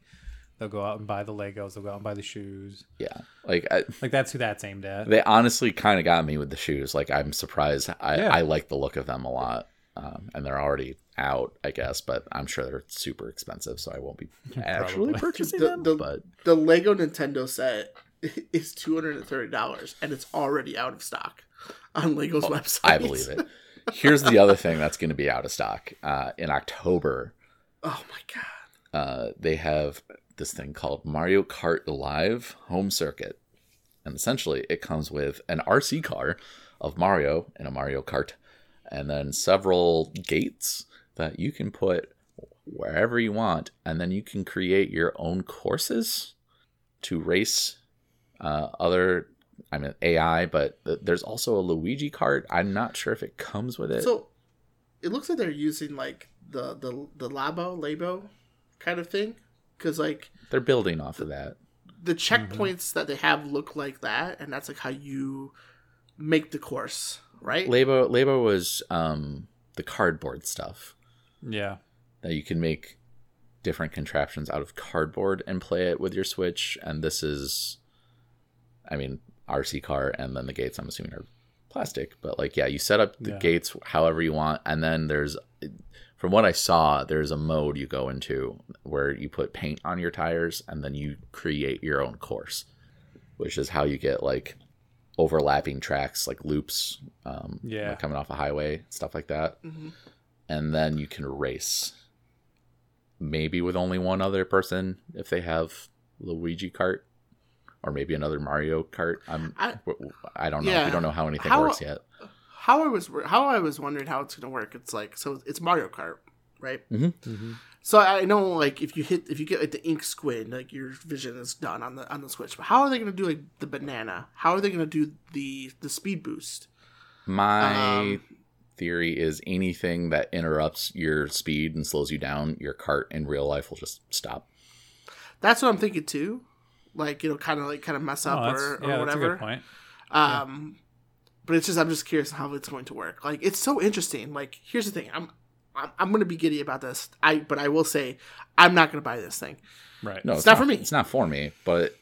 they'll go out and buy the Legos, they'll go out and buy the shoes. Yeah, like I, Like that's who that's aimed at. they honestly kind of got me with the shoes. Like I'm surprised. I, Yeah. I like the look of them a lot, um, and they're already out, I guess. But I'm sure they're super expensive, so I won't be actually purchasing The- them. the- but the Lego Nintendo set is two hundred and thirty dollars, and it's already out of stock on Lego's website. Oh, I believe it. Here's the other thing that's going to be out of stock uh, in October. Oh my god! uh, they have this thing called Mario Kart Live Home Circuit. And essentially, it comes with an RC car of Mario in a Mario Kart, and then several gates that you can put wherever you want, and then you can create your own courses to race uh, other. I mean AI, but th- there's also a Luigi cart. I'm not sure if it comes with it. So it looks like they're using like the the the Labo Labo kind of thing, because like They're building off of that. the checkpoints that they have look like that, and that's like how you make the course, right? Labo Labo was um, the cardboard stuff. Yeah. that you can make different contraptions out of cardboard and play it with your Switch. And this is, I mean, RC car, and then the gates. I'm assuming are plastic, but like, yeah, you set up the Yeah. gates however you want, and then there's, from what I saw, there's a mode you go into where you put paint on your tires, and then you create your own course, which is how you get like overlapping tracks, like loops, um, Yeah. like coming off a highway, stuff like that Mhm. and then you can race maybe with only one other person if they have Luigi kart or maybe another Mario kart. I'm I- I don't know. Yeah. We don't know how anything How- works yet. How I was how I was wondering how it's gonna work. It's like so it's Mario Kart, right? Mhm. So I know like if you hit if you get like the ink squid, like your vision is done on the on the Switch. But how are they going to do like the banana? How are they going to do the the speed boost? My Um, theory is anything that interrupts your speed and slows you down, your cart in real life will just stop. That's what I'm thinking too. Like it'll kind of like kind of mess up Oh, that's, or, or yeah, that's a whatever. good point. But it's just I'm just curious how it's going to work. Like it's so interesting. Like here's the thing, I'm I'm, I'm going to be giddy about this. I but I will say I'm not going to buy this thing. Right. No, It's not for me. It's not for me, but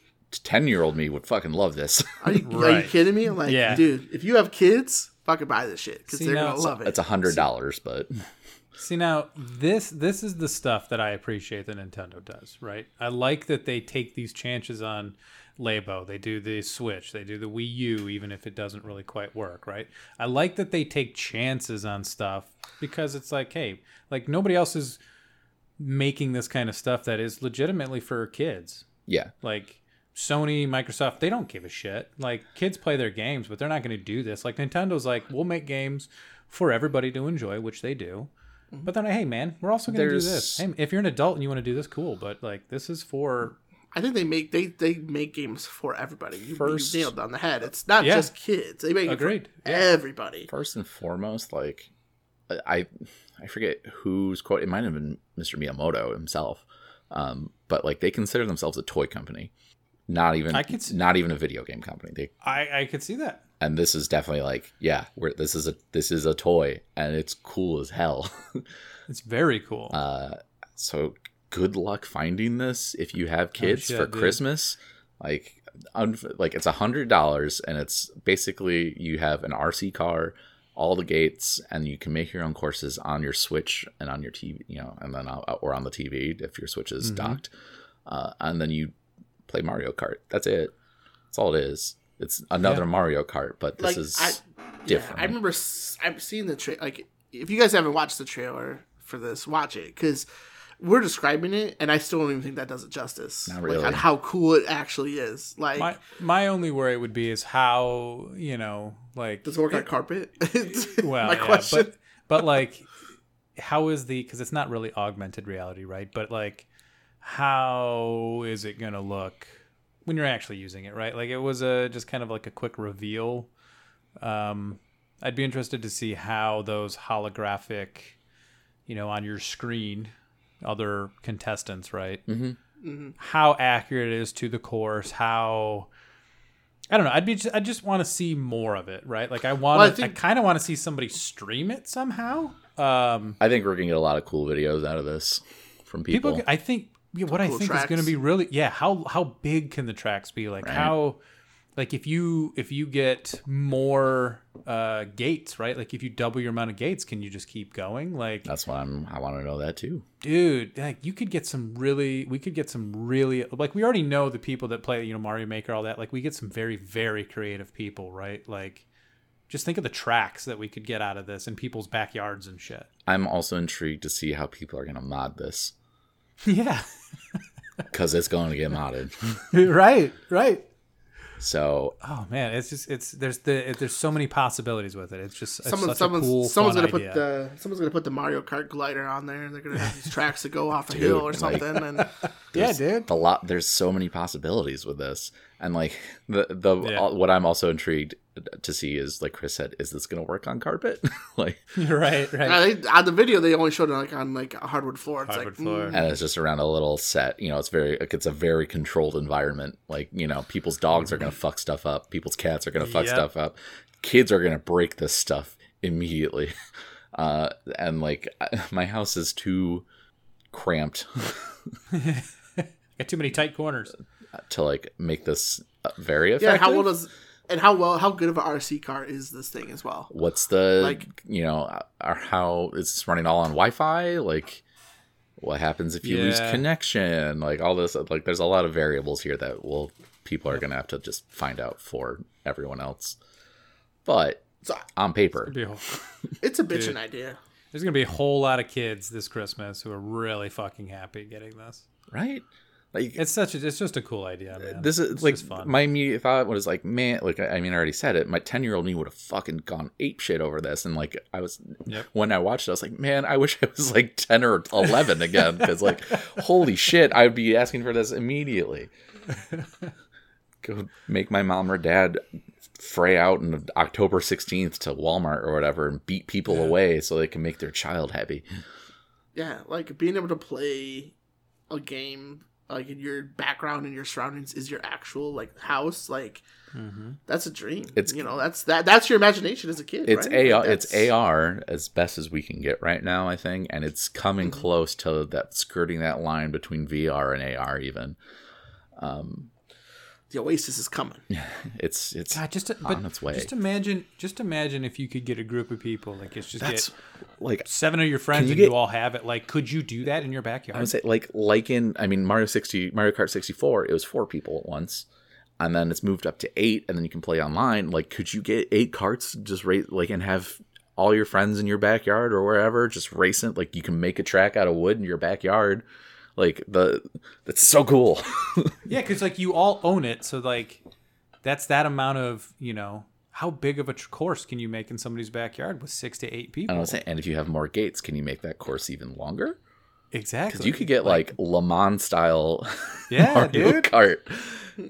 ten year old me would fucking love this. Are you, are you kidding me? Like, Yeah. dude, if you have kids, fucking buy this shit because they're now gonna love it. it's a hundred dollars, but See now, this this is the stuff that I appreciate that Nintendo does, right? I like that they take these chances on Labo. They do the Switch, they do the Wii U, even if it doesn't really quite work, right? I like that they take chances on stuff because it's like, hey, like nobody else is making this kind of stuff that is legitimately for kids. yeah, Like Sony, Microsoft, they don't give a shit. Like kids play their games, but they're not going to do this. Like Nintendo's like, we'll make games for everybody to enjoy, which they do. Mm-hmm. But then, hey, man, we're also going to do this. Hey, if you're an adult and you want to do this, cool. But like, this is for I think they make they they make games for everybody. You, First- you nailed it on the head. It's not Yeah. just kids. They make Agreed. it for everybody. first and foremost, like I I forget whose quote. It might have been Mr. Miyamoto himself, um, but like they consider themselves a toy company, not even I could see- not even a video game company. They I I could see that. and this is definitely like yeah, we're this is a this is a toy and it's cool as hell. It's very cool. Uh, so good luck finding this if you have kids shit, for dude. Christmas. Like, un- like it's a hundred dollars, and it's basically you have an RC car, all the gates, and you can make your own courses on your Switch and on your TV, you know, and then uh, or on the TV if your Switch is Mhm. docked, uh, and then you play Mario Kart. That's it. That's all it is. It's another Yeah. Mario Kart, but this like is I, different. Yeah, I remember s- I've seen the trailer. Like, if you guys haven't watched the trailer for this, watch it because we're describing it, and I still don't even think that does it justice. Not Like really. on how cool it actually is. Like, my my only worry would be is how you know like does it work on carpet? well, my yeah, question. but but like, how is the because it's not really augmented reality, right? But like, how is it gonna look when you're actually using it, right? Like it was a just kind of like a quick reveal. Um, I'd be interested to see how those holographic, you know, on your screen, other contestants, right? Mhm. Mhm. How accurate it is to the course, how. I don't know. I'd be. Just, I just want to see more of it, right? Like I want. Well, I I, kind of want to see somebody stream it somehow. Um, I think we're gonna get a lot of cool videos out of this from people. people. I think yeah, what I Cool think is going to be really yeah. How how big can the tracks be? Like Right. how like if you if you get more uh gates right? Like if you double your amount of gates can you just keep going? Like That's what I'm. I want to know that too. dude like you could get some really we could get some really like we already know the people that play you know mario maker all that. Like we get some very very creative people right? Like just think of the tracks that we could get out of this in people's backyards and shit. I'm also intrigued to see how people are gonna mod this. Yeah. Because it's going to get modded. right right So oh man it's just it's there's the it, there's so many possibilities with it it's just it's Someone, such someone's, a cool someone's gonna idea. put the someone's gonna put the Mario Kart glider on there, and they're gonna have these tracks that go off a Dude, hill or like- something. And yeah there's dude a lot. There's so many possibilities with this, and like the the Yeah. what I'm also intrigued to see is like Chris said, is this gonna work on carpet? like, right right uh, they, on the video, they only showed it like on like a hardwood floor. It's Hardwood like, floor. mm, and it's just around a little set. You know, it's very like it's a very controlled environment. Like you know, people's dogs are gonna fuck stuff up. People's cats are gonna fuck Yep. stuff up. Kids are gonna break this stuff immediately. Uh, and like my house is too cramped got too many tight corners to like make this uh, very yeah. effective. How well does and how well how good of a RC car is this thing as well? What's the Like- you know or how is this running all on Wi-Fi? Like, what happens if you lose connection? Like all this, like there's a lot of variables here that will people are gonna have to just find out for everyone else. But So on paper, It'd a whole- it's a bitchin' Dude. idea. There's gonna be a whole lot of kids this Christmas who are really fucking happy getting this. right? Like It's such a, it's just a cool idea, uh, man. this is It's like just fun. my immediate thought was like, man, like I I mean, I already said it. My ten year old me would have fucking gone ape shit over this, and like I was Yep. when I watched, it, I was like, man, I wish I was like ten or eleven again, because like, holy shit, I'd be asking for this immediately. Go make my mom or dad fray out on October sixteenth to Walmart or whatever and beat people Yeah. away so they can make their child happy. Yeah, like being able to play a game like in your background and your surroundings is your actual like house. Like Mhm. that's a dream. It's- you know that's that that's your imagination as a kid. It's right? AR. Like, It's AR as best as we can get right now, I think, and it's coming Mhm. close to that skirting that line between VR and AR. Even The Oasis is coming. Yeah. It's it's God, just to, on but its way. just imagine, just imagine if you could get a group of people like it's just that's get like seven of your friends you and get- you all have it. Like, could you do that in your backyard? I would say like like in I mean Mario sixty Mario Kart sixty four it was four people at once, and then it's moved up to eight, and then you can play online. Like, could you get eight carts just race like and have all your friends in your backyard or wherever just racing? Like, you can make a track out of wood in your backyard. Like the that's so cool. Yeah, because like you all own it, so like that's that amount of you know how big of a course can you make in somebody's backyard with six to eight people? And I was saying, and if you have more gates, can you make that course even longer? Exactly. Because you could get like, Le Mans style Yeah, Mario dude. Kart,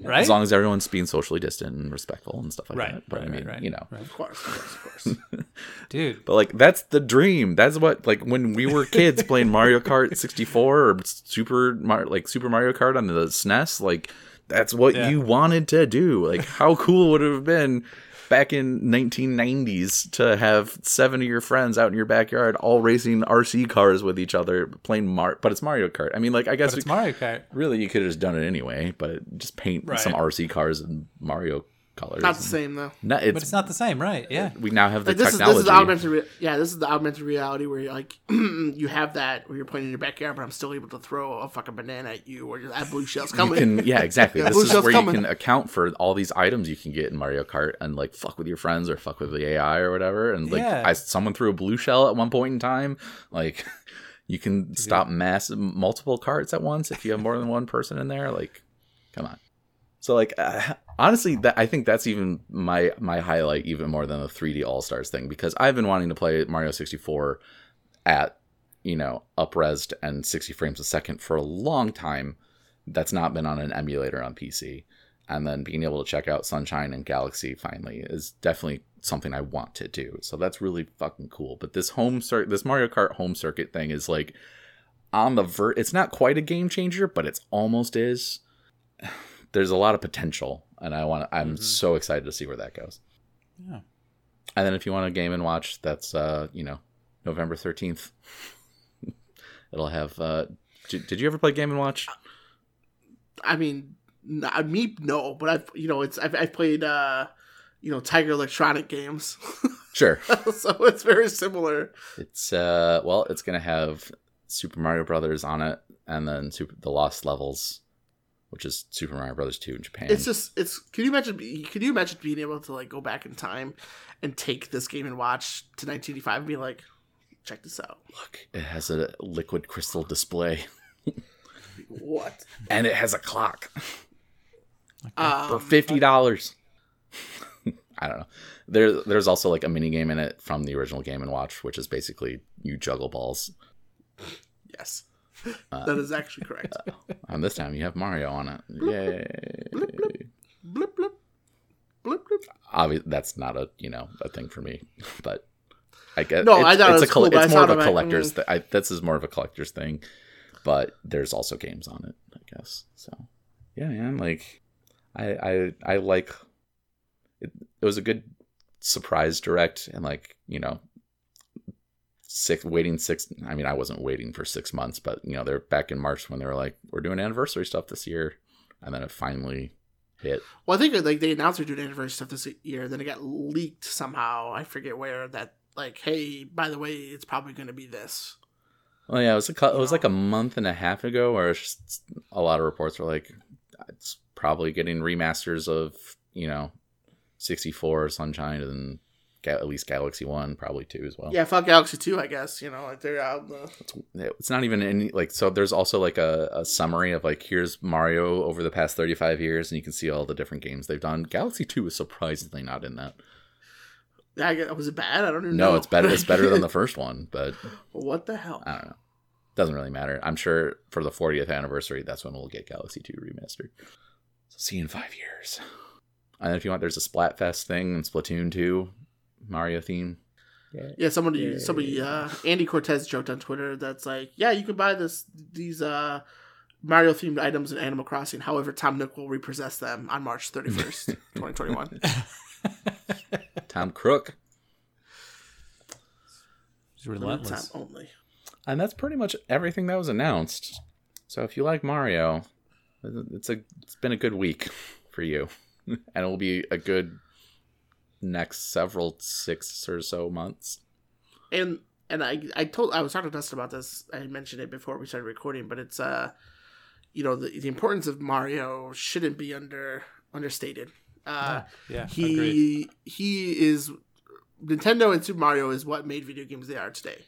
right, as long as everyone's being socially distant and respectful and stuff like right, that. But right, I mean, right, you know, right. Of course, of course, of course. dude. but like that's the dream. That's what like when we were kids playing Mario Kart 64 or Super Mar- like Super Mario Kart on the SNES. Like that's what Yeah. you wanted to do. Like how cool would it have been? Back in 1990s, to have seven of your friends out in your backyard, all racing RC cars with each other, playing Mar, but it's Mario Kart. I mean, like I guess we- Mario Kart. really you could have just done it anyway but just paint Right. some rc cars and mario colors Not the same though. no, it's, But it's not the same, right? Yeah. we now have the Like this is technology this is the augmented re- yeah this is the augmented reality where you're like you have that where you're playing in your backyard but I'm still able to throw a fucking banana at you or that blue shell's you coming. can yeah exactly Yeah, this is where coming. you can account for all these items you can get in mario kart and like fuck with your friends or fuck with the ai or whatever and like Yeah. I, someone threw a blue shell at one point in time like you can stop mass multiple carts at once if you have more than one person in there like come on so like uh, honestly that i think that's even my my highlight even more than the 3d all stars thing because i've been wanting to play mario 64 at you know upresed and 60 frames a second for a long time that's not been on an emulator on pc and then being able to check out sunshine and galaxy finally is definitely something i want to do. So that's really fucking cool. But this home circuit this mario kart home circuit thing is like on the vert. it's not quite a game changer but it's almost is there's a lot of potential and i want i'm Mhm. so excited to see where that goes Yeah. and then if you want a game and watch that's uh you know november 13th it'll have uh did, did you ever play game and watch I mean, not, me no, but I've you know it's I've, I've played uh you know Tiger Electronic games, sure so it's very similar. it's uh well it's gonna have super mario brothers on it and then super the lost levels which is super mario brothers 2 in japan It's just it's. Can you imagine? Can you imagine being able to like go back in time and take this game and watch to 1985 and be like, check this out. look it has a liquid crystal display What? and it has a clock Um, for fifty dollars. I don't know. There, there's also like a mini game in it from the original Game and Watch, which is basically you juggle balls. Yes, Uh, that is actually correct. And this time you have Mario on it. Yay! blip, blip. blip blip blip blip. Obvi- that's not a you know a thing for me, but I get No, it's, I thought it it's was a cool, it's more of a collector's. mm. Th- I, this is more of a collector's thing, but there's also games on it, I guess. So yeah, man, like I I I like it. It was a good surprise direct, and like you know, six waiting six. I mean, I wasn't waiting for six months, but you know, they're back in March when they were like, we're doing anniversary stuff this year, and then it finally hit. Well, I think uh, like they announced they're doing anniversary stuff this year, then it got leaked somehow. I forget where that. Like, hey, by the way, it's probably going to be this. Well, yeah, it was a it was like a month and a half ago, where a lot of reports were like, it's probably getting remasters of you know, sixty four Sunshine and at least Galaxy One, probably two as well. Yeah, fuck Galaxy Two. I guess you know like they're out. The, it's, it's not even any like so. There's also like a, a summary of like here's Mario over the past 35 years, and you can see all the different games they've done. Galaxy Two is surprisingly not in that. I guess, was it bad? I don't even No, know. it's better. It's better than the first one, but what the hell? I don't know. Doesn't really matter. I'm sure for the 40th anniversary, that's when we'll get Galaxy 2 remastered. So see you in five years. And if you want, there's a Splatfest thing and Splatoon 2 Mario theme. Yeah, yeah somebody, somebody, uh, Andy Cortez joked on Twitter that's like, yeah, you can buy this these uh, Mario themed items in Animal Crossing. However, Tom Nook will repossess them on March thirty first, twenty twenty one. Tom Crook. It's relentless. Time only. And that's pretty much everything that was announced. So if you like Mario, it's a it's been a good week for you. and it will be a good next several six or so months. And and I I told I was talking to Dustin about this. I mentioned it before we started recording, but it's uh, you know, the the importance of Mario shouldn't be under understated. Uh, yeah, agreed. he he is Nintendo and Super Mario is what made video games they are today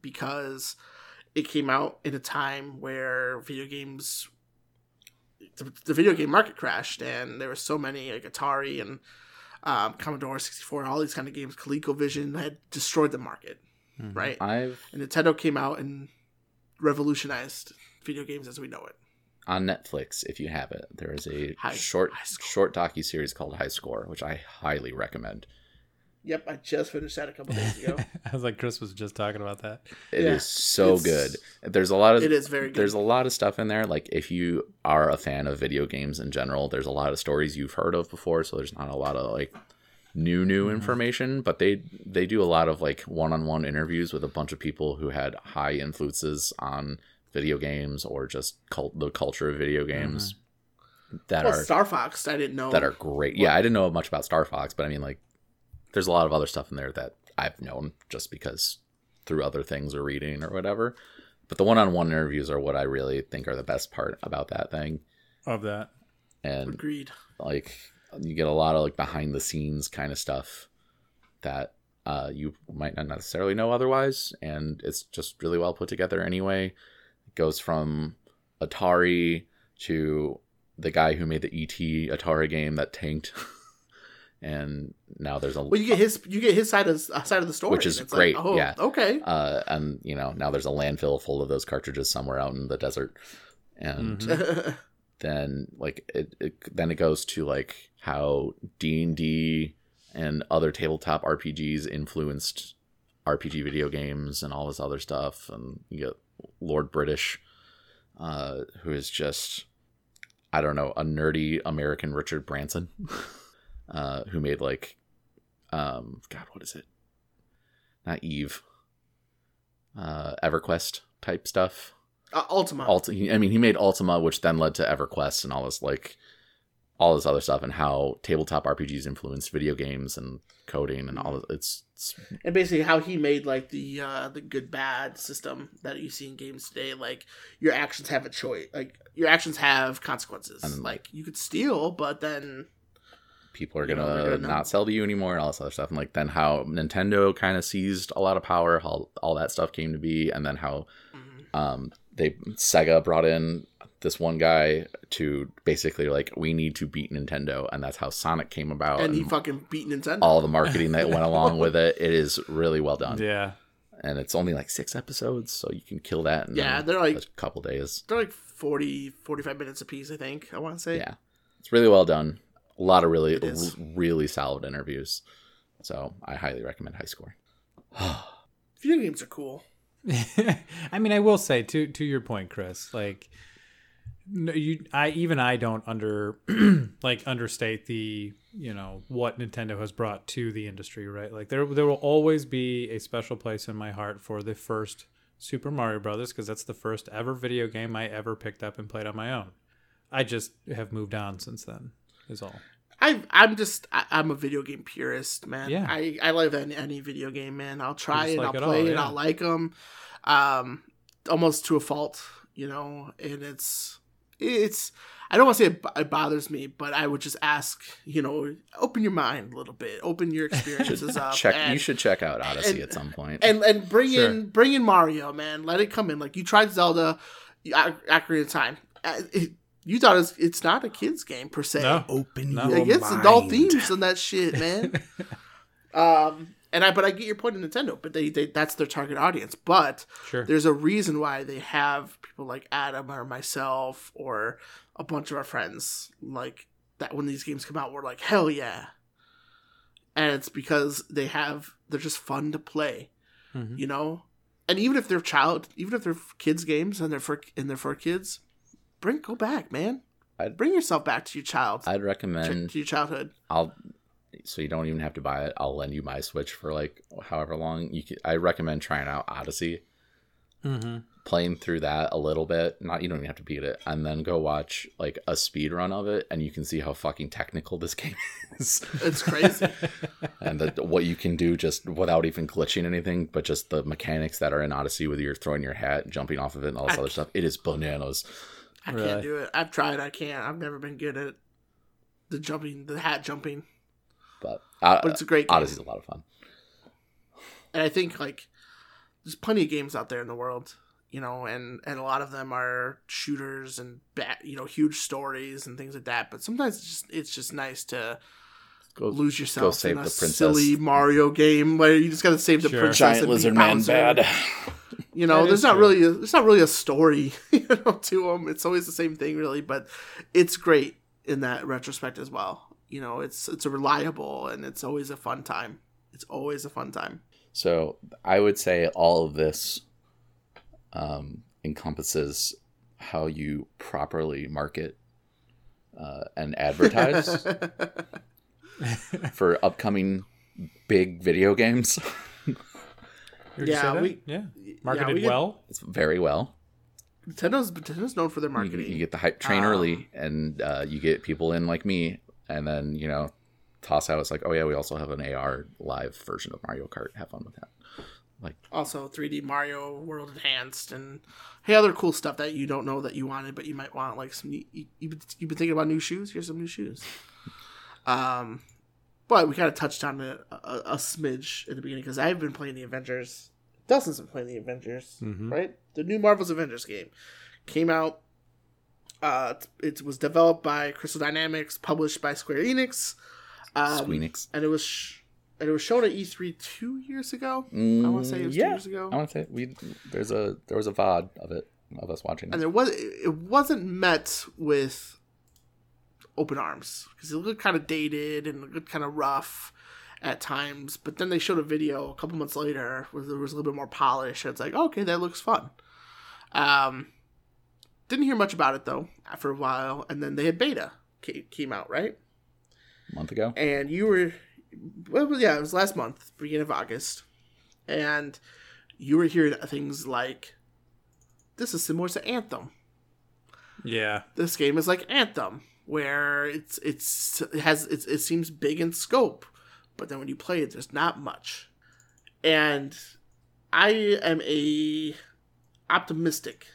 because it came out in a time where video games the, the video game market crashed and there were so many like Atari and um, Commodore 64 all these kind of games ColecoVision had destroyed the market Mhm. right I've and Nintendo came out and revolutionized video games as we know it on Netflix if you have it. There is a High- short High short docu series called High Score, which I highly recommend. Yep I just finished that a couple days ago I was like, Chris was just talking about that. It is Yeah, so it's- good. There's a lot of it is very good there's a lot of stuff in there. Like if you are a fan of video games in general, there's a lot of stories you've heard of before, so there's not a lot of like new new Mm-hmm. information. But they they do a lot of like one on one interviews with a bunch of people who had high influences on video games or just cult the culture of video games that well, are Star Fox I didn't know that are great. Yeah, I didn't know much about Star Fox, but I mean, like, there's a lot of other stuff in there that I've known just because through other things or reading or whatever. But the one-on-one interviews are what I really think are the best part about that thing, Of that. and agreed like you get a lot of like behind the scenes kind of stuff that uh, you might not necessarily know otherwise, and it's just really well put together anyway. It goes from Atari to the guy who made the ET Atari game that tanked, and now there's a Well, you get his you get his side of uh, side of the story, Which is great, Like, oh, yeah. Okay. uh, and you know now there's a landfill full of those cartridges somewhere out in the desert, and Mhm. then like it, it then it goes to like how d&d and other tabletop rpgs influenced rpg video games and all this other stuff and you get lord british uh, who is just i don't know a nerdy american richard branson uh, who made like um god what is it not eve uh everquest type stuff uh, Ultima. Ulti- I mean, he made Ultima, which then led to EverQuest and all this like all this other stuff, and how tabletop RPGs influenced video games and coding and all. This. It's, it's and basically how he made like the uh the good bad system that you see in games today like your actions have a choice like your actions have consequences And- like you could steal but then people are gonna, they're gonna not sell to you anymore and all this other stuff, and like then how Nintendo kind of seized a lot of power, how all that stuff came to be, and then how Mhm. um they Sega brought in this one guy to basically like we need to beat Nintendo, and that's how Sonic came about, and he and fucking beat Nintendo all the marketing that went along with it. It is really well done. Yeah. and it's only like six episodes, so you can kill that in Yeah, they're like- a couple days. they're like 40 45 minutes a piece i think i want to say Yeah, it's really well done. A lot of really, r- really solid interviews. So I highly recommend High Score. video games are cool I mean, I will say to to your point, Chris. Like, no, you, I even I don't under like understate the you know what Nintendo has brought to the industry, right? Like, there there will always be a special place in my heart for the first Super Mario Brothers because that's the first ever video game I ever picked up and played on my own. I just have moved on since then. Is all. I, I'm just I, I'm a video game purist, man. Yeah. I, I love any, any video game, man. I'll try it, like I'll it play all, it. I'll like them, um, almost to a fault, you know. And it's it's I don't want to say it, it bothers me, but I would just ask, you know, open your mind a little bit, open your experiences up. check. and, you should check out Odyssey and- at some point. and and bring Sure. in bring in Mario, man. Let it come in. Like you tried Zelda, you- Oc- Ocarina of Time. Uh, it- you thought it's it's not a kids game per se. No. Open No. your Like, it's mind. adult themes and that shit, man. um, and I but I get your point in Nintendo, but they, they that's their target audience. But Sure. there's a reason why they have people like Adam or myself or a bunch of our friends like that when these games come out we're like hell yeah and it's because they have they're just fun to play Mhm. you know and even if they're child even if they're kids games and they're for and they're for kids bring go back man I'd- bring yourself back to your child I'd recommend. to your childhood I'll. So you don't even have to buy it. I'll lend you my Switch for like however long you. Can, I recommend trying out Odyssey. Mm-hmm. playing through that a little bit not you don't even have to beat it and then go watch like a speed run of it and you can see how fucking technical this game is it's crazy and the, what you can do just without even glitching anything but just the mechanics that are in odyssey whether you're throwing your hat jumping off of it and all this I other stuff it is bananas i Really? can't do it i've tried i can't i've never been good at the jumping the hat jumping but, uh, but it's a great game. odyssey's a lot of fun and I think like there's plenty of games out there in the world, you know, and and a lot of them are shooters and bat, you know, huge stories and things like that. But sometimes it's just it's just nice to go lose yourself save in a the princess. silly Mario game where you just got to save the Sure. princess. giant and beat lizard man Bowser. bad You know, That there's not true. really a, there's not really a story, you know, to them. It's always the same thing, really. But it's great in that retrospect as well. You know, it's it's a reliable and it's always a fun time. It's always a fun time. So I would say all of this um, encompasses how you properly market uh, and advertise for upcoming big video games. You already Yeah, said that? we- yeah Yeah, marketed we get- well. It's very well. Nintendo's Nintendo's known for their marketing. you get the hype train Um, early, and uh, you get people in like me, and then you know toss out. It's like, oh yeah, we also have an AR live version of Mario Kart. Have fun with that. Like also 3D Mario World Enhanced and hey other cool stuff that you don't know that you wanted but you might want like some new- you, you've you've been thinking about new shoes here's some new shoes um but we kind of touched on it a, a, a smidge at the beginning because I've been playing the Avengers Dustin's been playing the Avengers Mhm. right the new Marvel's Avengers game came out uh it was developed by Crystal Dynamics published by Square Enix um, Squeenix. and it was sh- and it was shown at E3 two years ago I want to say it was Mm, yeah. two years ago. I want to say we there's a there was a VOD of it of us watching it. and there was it wasn't met with open arms because it looked kind of dated and looked kind of rough at times. But then they showed a video a couple months later where there was a little bit more polish. And it's like, okay, that looks fun. Um, didn't hear much about it though after a while, and then they had beta came out right, a month ago. and you were, well, yeah, it was last month, beginning of August, and you were hearing things like, "This is similar to Anthem." Yeah. this game is like Anthem, where it's it's it has it's, it seems big in scope, but then when you play it, there's not much. And I am a optimistic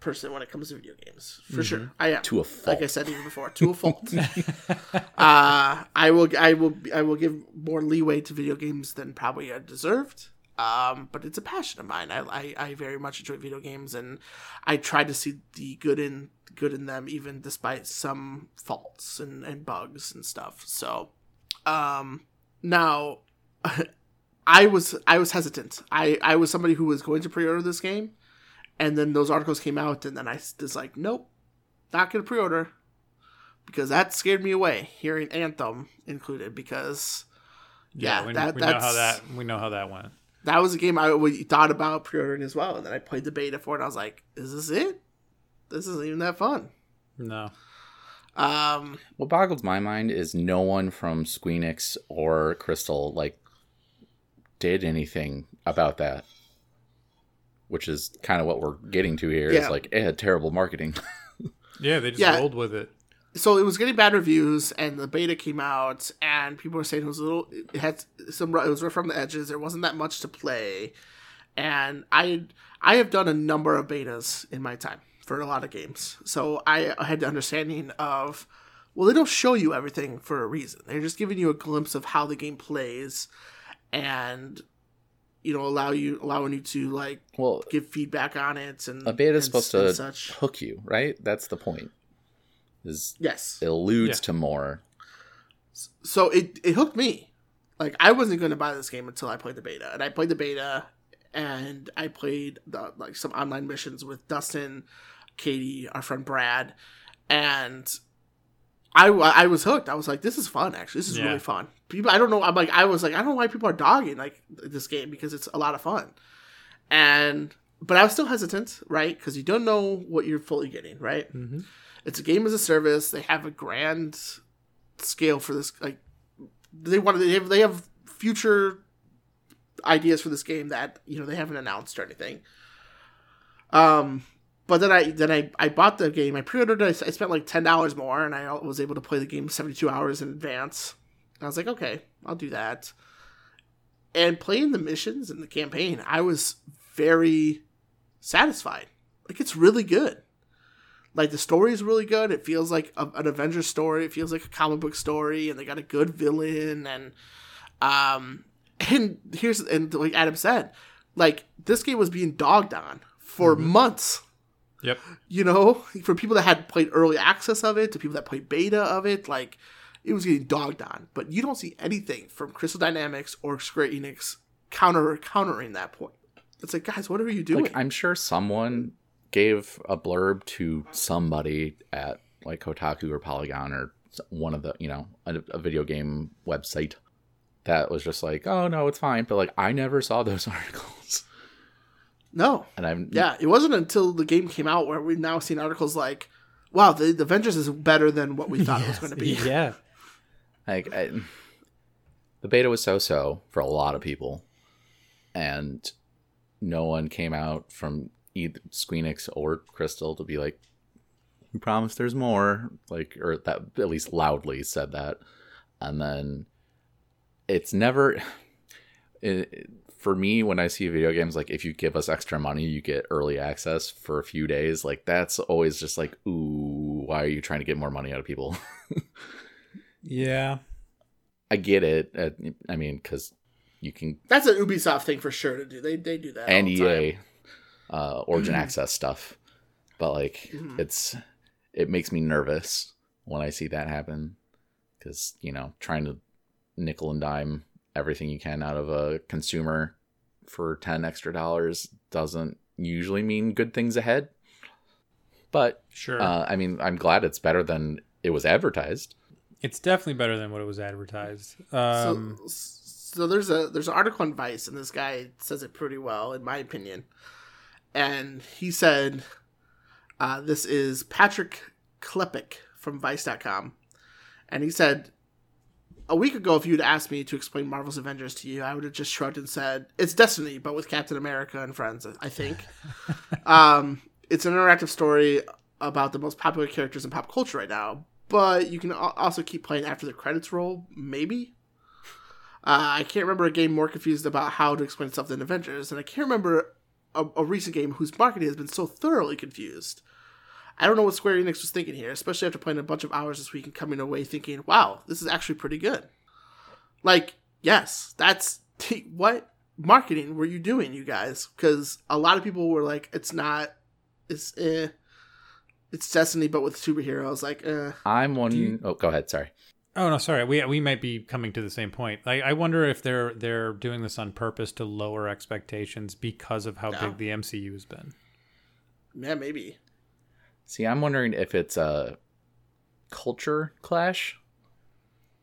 person when it comes to video games, for sure. I am To a fault. like I said even before, to a fault. uh, I will, I will, I will give more leeway to video games than probably I deserved. Um, but it's a passion of mine. I, I, I very much enjoy video games, and I try to see the good in good in them, even despite some faults and, and bugs and stuff. So, um, now, I was I was hesitant. I I was somebody who was going to pre-order this game, and then those articles came out, and then I was like, nope, not gonna pre-order because that scared me away. Hearing Anthem included because yeah, we, that we know how that we know how that went. That was a game I thought about pre-ordering as well, and then I played the beta for it. and I was like, is this it? This isn't even that fun. No. Um, What boggles my mind is no one from Squeenix or Crystal like did anything about that. Which is kind of what we're getting to here. Is Yeah. like it had terrible marketing. Yeah, they just Yeah. rolled with it. So it was getting bad reviews, and the beta came out, and people were saying it was a little. It had some. It was rough from the edges. There wasn't that much to play, and I I have done a number of betas in my time for a lot of games. So I had the understanding of, well, they don't show you everything for a reason. They're just giving you a glimpse of how the game plays, and you know, allow you allowing you to like Well, give feedback on it. And a beta is supposed to such. hook you, right? That's the point. Is Yes. it alludes Yeah. to more. so it it hooked me. Like I wasn't going to buy this game until I played the beta, and I played the beta, and I played the like some online missions with Dustin, Katie, our friend Brad, and I I was hooked. I was like, this is fun. Actually, this is Yeah. really fun. People, I don't know. I'm like, I was like, I don't know why people are dogging like this game because it's a lot of fun, and but I was still hesitant, right? Because you don't know what you're fully getting, right? Mm-hmm. It's a game as a service. They have a grand scale for this. Like they want to, they have, they have future ideas for this game that you know they haven't announced or anything. Um, but then I then I, I bought the game. I pre-ordered. it. I spent like ten dollars more, and I was able to play the game seventy two hours in advance. And I was like, okay, I'll do that. And playing the missions and the campaign, I was very satisfied. Like it's really good like the story is really good. It feels like a, an Avengers story. It feels like a comic book story, and they got a good villain. And um, and here's and like Adam said, like this game was being dogged on for months. Yep. You know, for people that had played early access of it to people that played beta of it, like it was getting dogged on. But you don't see anything from Crystal Dynamics or Square Enix counter countering that point. It's like, guys, what are you doing? Like I'm sure someone gave a blurb to somebody at like Kotaku or Polygon or one of the you know a, a video game website that was just like, oh no, it's fine. But like I never saw those articles, no, and I'm Yeah, it wasn't until the game came out where we've now seen articles like, "Wow, the, the Avengers is better than what we thought it was going to be." Yeah. Like I, the beta was so-so for a lot of people, and no one came out from either Squeenix or Crystal to be like, "We promise there's more," like or that at least loudly said that, and then it's never. It, for me, when I see video games, like if you give us extra money, you get early access for a few days. Like that's always just like, ooh, why are you trying to get more money out of people? Yeah. I get it. Uh, I mean, because you can That's an Ubisoft thing for sure to do. They they do that. and all the time. EA uh, Origin Access stuff, but like Mhm. it's it makes me nervous when I see that happen because you know trying to nickel and dime everything you can out of a consumer for ten extra dollars doesn't usually mean good things ahead. But Sure. uh, I mean, I'm glad it's better than it was advertised. it's definitely better than what it was advertised. Um, so, so there's a there's an article on Vice, and this guy says it pretty well, in my opinion. And he said, uh, "This is Patrick Klepek from Vice.com, and he said." A week ago, if you'd asked me to explain Marvel's Avengers to you, I would have just shrugged and said, "It's Destiny, but with Captain America and friends." I think. um, it's an interactive story about the most popular characters in pop culture right now, but you can also keep playing after the credits roll, maybe. Uh, I can't remember a game more confused about how to explain itself than Avengers, and I can't remember a, a recent game whose marketing has been so thoroughly confused. I don't know what Square Enix was thinking here, especially after playing a bunch of hours this week and coming away thinking, "Wow, this is actually pretty good." Like, yes, that's what marketing were you doing, you guys? Because a lot of people were like, "It's not, it's eh, it's Destiny, but with superheroes." Like, eh. I'm one you- oh go ahead. Sorry. Oh no, sorry. We we might be coming to the same point. I, I wonder if they're they're doing this on purpose to lower expectations because of how No. big the MCU has been. yeah, maybe. See, I'm wondering if it's a culture clash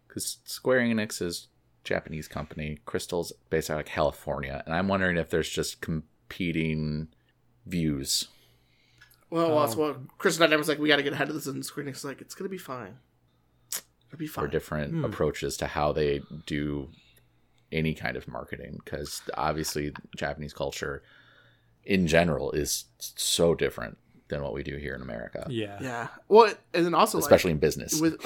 because Square Enix is a Japanese company, Crystal's based out of California, and I'm wondering if there's just competing views. Well, Oh. well, so, well Chris Knight was like, we got to get ahead of this, and Square Enix is like, it's gonna be fine. It'll be or different Hmm. approaches to how they do any kind of marketing because obviously Japanese culture in general is so different than what we do here in America, Yeah. Yeah. Well, and then also especially like, in business. with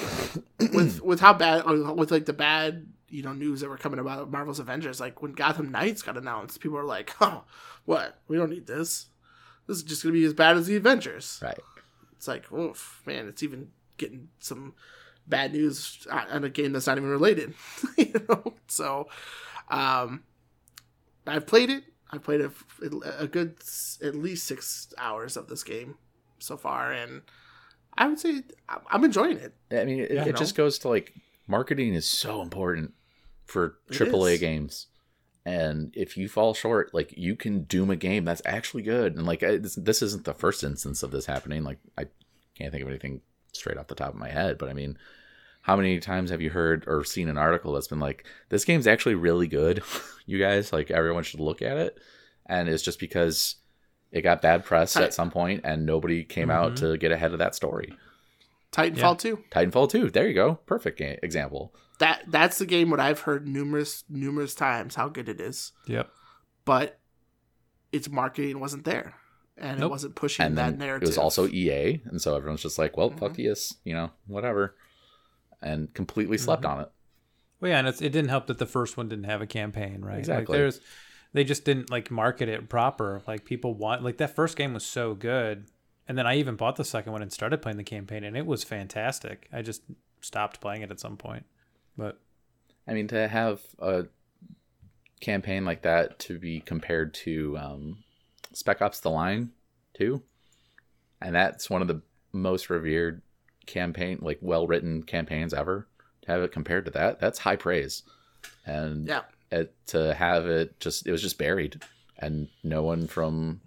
with with how bad with like the bad you know news that were coming about Marvel's Avengers. Like when Gotham Knights got announced, people were like, "Oh, what? We don't need this." this is just gonna be as bad as the Avengers. Right. It's like, oof, man, it's even getting some bad news on a game that's not even related. you know, so um, I've played it. I've played a, a good at least six hours of this game so far, and I would say I'm- I'm enjoying it. I mean, it, Yeah, it just goes to like marketing is so important for AAA games. And if you fall short, like you can doom a game that's actually good. And like I, this, this isn't the first instance of this happening. Like I can't think of anything straight off the top of my head, but I mean, how many times have you heard or seen an article that's been like, this game's actually really good, you guys? Like everyone should look at it. And it's just because it got bad press Right. at some point and nobody came out Mhm. to get ahead of that story. Titanfall two. Titanfall 2. There you go. Perfect ga- example. That that's the game what I've heard numerous numerous times how good it is, Yep. but its marketing wasn't there, and it wasn't pushing And that then narrative. it was also EA, and so everyone's just like, "Well, fuck Mhm. yes, you know, whatever," and completely slept Mm-hmm. on it. Well, yeah, and it's, it didn't help that the first one didn't have a campaign, right? Exactly. Like there's, they just didn't like market it proper. Like people want, like that first game was so good, and then I even bought the second one and started playing the campaign, and it was fantastic. I just stopped playing it at some point, but I mean, to have a campaign like that to be compared to um, Spec Ops: The Line, too, and that's one of the most revered campaign, like well-written campaigns ever. To have it compared to that, that's high praise, and yeah. it, to have it just it was just buried and no one from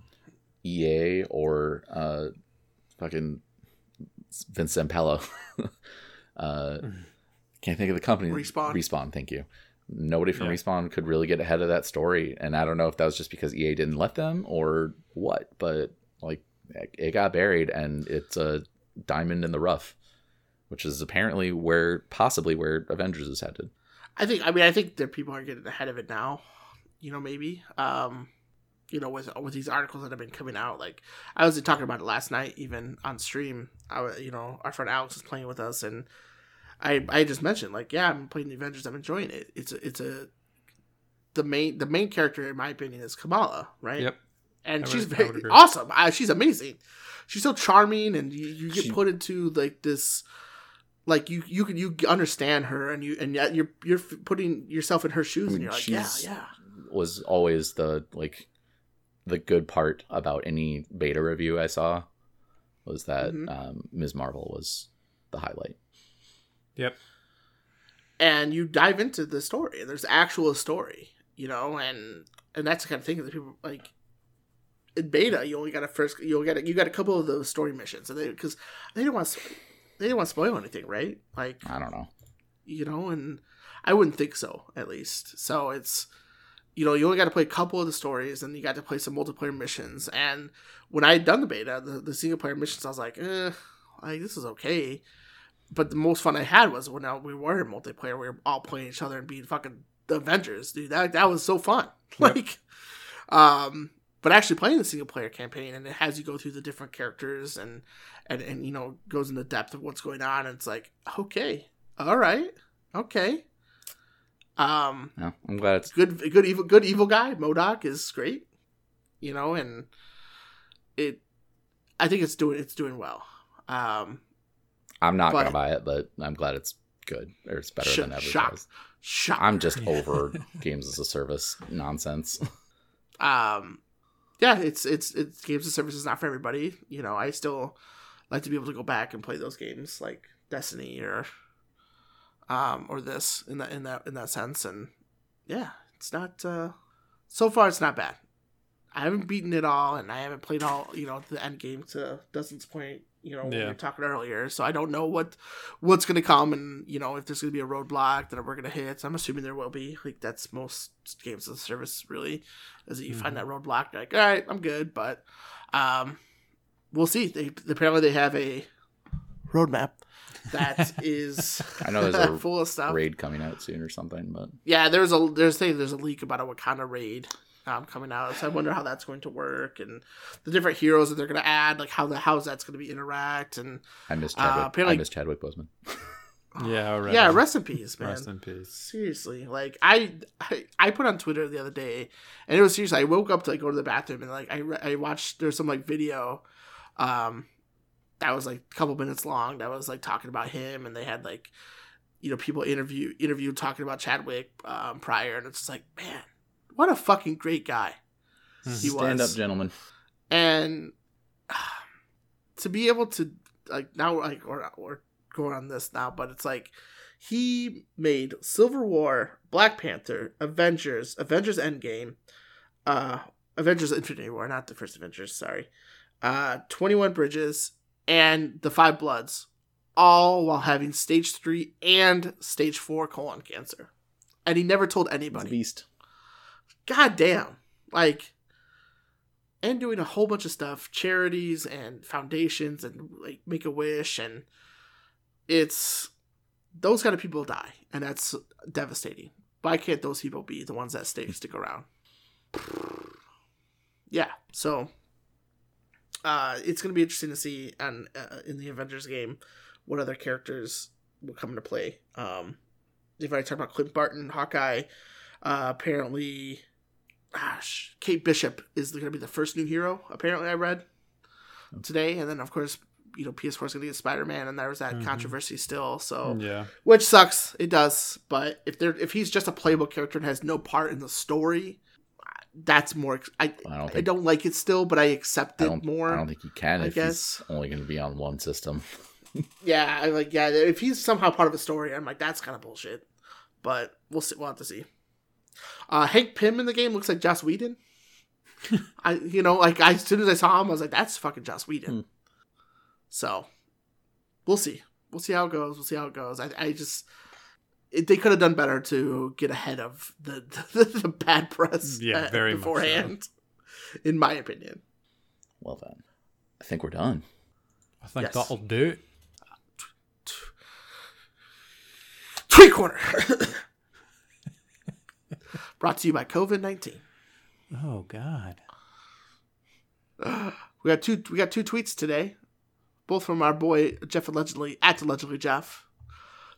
EA or uh fucking Vince Zampella uh can't think of the company Respawn. respawn thank you nobody from Yeah. respawn could really get ahead of that story and i don't know if that was just because ea didn't let them or what but like it got buried and it's a diamond in the rough which is apparently where possibly where avengers is headed I think I mean I think that people are getting ahead of it now. You know, maybe. Um, you know, with with these articles that have been coming out, like I was talking about it last night, even on stream. I wa- you know our friend Alex was playing with us, and I I just mentioned like yeah I'm playing the Avengers, I'm enjoying it. It's a, it's a the main the main character in my opinion is Kamala, right? yep. And I would- she's would very agree. awesome. I, she's amazing. She's so charming, and you, you get She- put into like this, like you you can you understand her, and you and yet you're you're putting yourself in her shoes, I and mean, you're like, yeah, yeah, was always the like the good part about any beta review I saw was that Mhm. um, Ms. Marvel was the highlight. Yep. and you dive into the story, there's actual story, you know, and and that's the kind of thing that people like. In beta, you only got a first, you only got a, you got a couple of those story missions, and they because they didn't want to, they didn't want to spoil anything, right? Like I don't know. you know, and I wouldn't think so, at least. So it's, you know, you only got to play a couple of the stories, and you got to play some multiplayer missions. And when I had done the beta, the, the single player missions, I was like, eh, like this is okay. But the most fun I had was when uh, we were in multiplayer, we were all playing each other and being fucking the Avengers, dude. That that was so fun. Yep. Like, um, but actually playing the single player campaign and it has you go through the different characters and and and you know goes into depth of what's going on. And it's like, okay, all right, okay. Um, No, I'm glad it's good, good evil, good evil guy. MODOK is great, you know, and it. I think it's doing it's doing well. Um, I'm not but- gonna buy it, but I'm glad it's good or it's better Sh- than shock. shock. I'm just over games as a service nonsense. um yeah it's it's it's games and services not for everybody. You know i still like to be able to go back and play those games like destiny or um or this in that in that in that sense. And yeah it's not uh so far it's not bad. I haven't beaten it all and i haven't played all you know the end game to dustin's point you know when we were talking earlier. So i don't know what what's gonna come and you know if there's gonna be a roadblock that we're gonna hit. So i'm assuming there will be. Like that's most games of service really is that you find that roadblock you're like all right i'm good. But um we'll see. They apparently they have a roadmap that is I know there's a full of stuff. Raid coming out soon or something, but yeah there's a there's saying there's a leak about a wakanda raid um, coming out so i wonder how that's going to work and the different heroes that they're going to add like how the how's that's going to be interact and I missed Uh, Chadwick. apparently- I missed Chadwick Boseman. Yeah, right. yeah, rest in peace, man. Rest in peace. Seriously, like I, I, I put on Twitter the other day, and it was seriously. I woke up to like go to the bathroom, and like I, re- I watched. There's some like video, um, that was like a couple minutes long. That was like talking about him, and they had like, you know, people interview interview talking about Chadwick um, prior, and it's just like, man, what a fucking great guy he Stand was. up, gentlemen. and to be able to like now like we're, we're going on this now but it's like he made civil war black panther avengers avengers endgame uh avengers infinity war not the first avengers sorry uh 21 bridges and the five bloods all while having stage three and stage four colon cancer and he never told anybody beast. God damn like and doing a whole bunch of stuff charities and foundations and like make a wish and it's those kind of people die and that's devastating. Why can't those people be the ones that stay stick around. Yeah so uh it's gonna be interesting to see and uh, in the avengers game what other characters will come into play. Um they've talked about clint barton hawkeye uh apparently gosh, Kate Bishop is going to be the first new hero. Apparently, I read today, and then of course, you know, PS4 is going to get Spider Man, and there was that Mhm. controversy still. So, Yeah. which sucks. It does, but if they're if he's just a playable character and has no part in the story, that's more. I I don't I don't like it still, but I accept it don't, more. I don't think he can I if guess. he's only going to be on one system. Yeah, I like yeah. If he's somehow part of a story, I'm like that's kind of bullshit. But we'll see. We'll have to see. Uh, Hank Pym in the game looks like Joss Whedon. I you know like I, as soon as I saw him, I was like that's fucking Joss Whedon. Hmm. So we'll see. We'll see how it goes. We'll see how it goes. I I just. It, they could have done better to get ahead of the the, the bad press Yeah, uh, very much so. beforehand, in my opinion. Well then, I think we're done. I think Yes. that'll do it. Tweet Corner. Brought to you by COVID nineteen. Oh God. We got two. We got two tweets today, both from our boy Jeff allegedly at allegedly Jeff.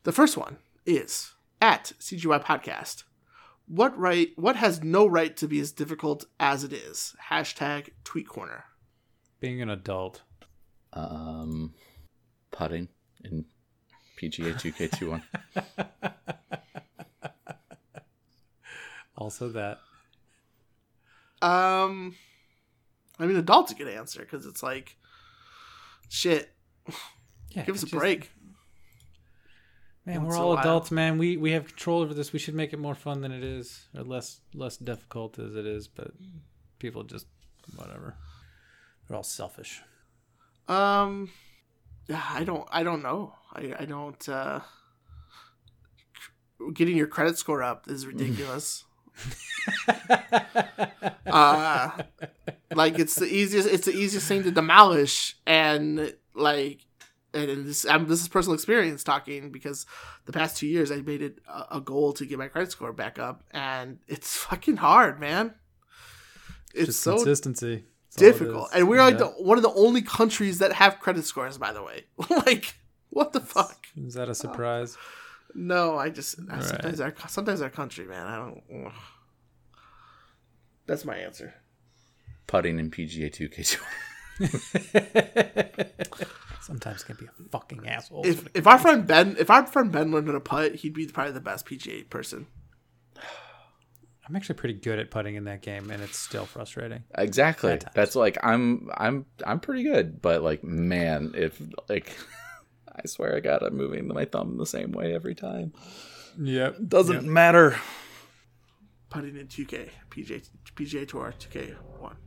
The first one is at CGY Podcast. What right? What has no right to be as difficult as it is? Hashtag Tweet Corner. Being an adult. Um, putting in PGA 2K21. Also that. Um, I mean, adults a good answer because it's like, shit. Yeah. Give us a just- break. Man, Once we're all adults, man. We we have control over this. We should make it more fun than it is, or less less difficult as it is. But people just whatever. They're all selfish. Um, yeah, I don't. I don't know. I I don't. uh Getting your credit score up is ridiculous. uh like it's the easiest it's the easiest thing to demolish and like and this I'm, this is personal experience talking because the past two years I made it a, a goal to get my credit score back up and it's fucking hard man it's just so consistency. That's all it difficult and we're like Yeah. the, one of the only countries that have credit scores by the way like what the fuck Is that a surprise? No I just All sometimes our sometimes our country man I don't ugh. that's my answer Putting in PGA Two K Two. Sometimes can be a fucking asshole. if if our friend Ben if our friend Ben learned how to putt, he'd be probably the best PGA person. I'm actually pretty good at putting in that game, and it's still frustrating. Exactly. That's like I'm I'm I'm pretty good, but like man, if like I swear I got I'm moving my thumb the same way every time. Yep. Doesn't matter. Putting in 2K PJ, PGA Tour 2K one.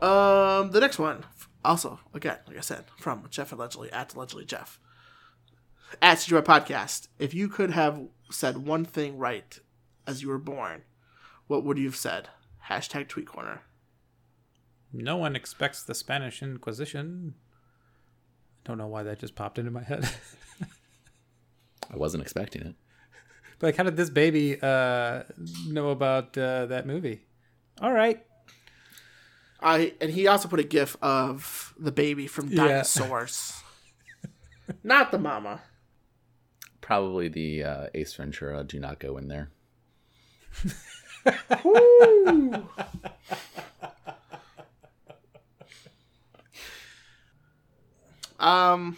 Um, the next one also again like I said from Jeff allegedly at allegedly Jeff at CGY Podcast. If you could have said one thing right as you were born, what would you have said? Hashtag Tweet Corner. No one expects the Spanish Inquisition. Don't know why that just popped into my head. I wasn't expecting it. but like, how did this baby uh, know about uh, that movie? All right. I and he also put a gif of the baby from Yeah. Dinosaurs. Not the mama. Probably the uh, Ace Ventura. Do not go in there. um,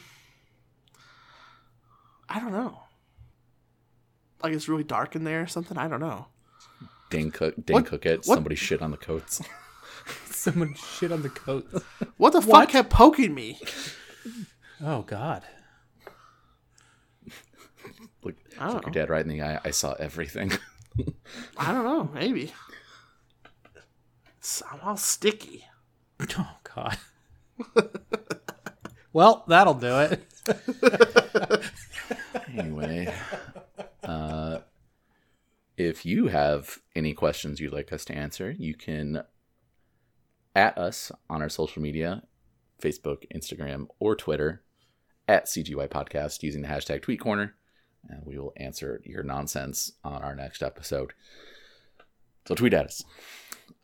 I don't know. Like it's really dark in there or something. I don't know. Dane cook. Dane What- cook it. what- Somebody shit on the coats. Someone shit on the coat. What the What? fuck kept poking me? Oh God. Look, I look don't your dad right in the eye. I saw everything. I don't know. Maybe. It's- I'm all sticky. Oh God. Well, that'll do it. anyway, uh, if you have any questions you'd like us to answer, you can at us on our social media Facebook, Instagram, or Twitter at CGY Podcast using the hashtag Tweet Corner, and we will answer your nonsense on our next episode. So tweet at us.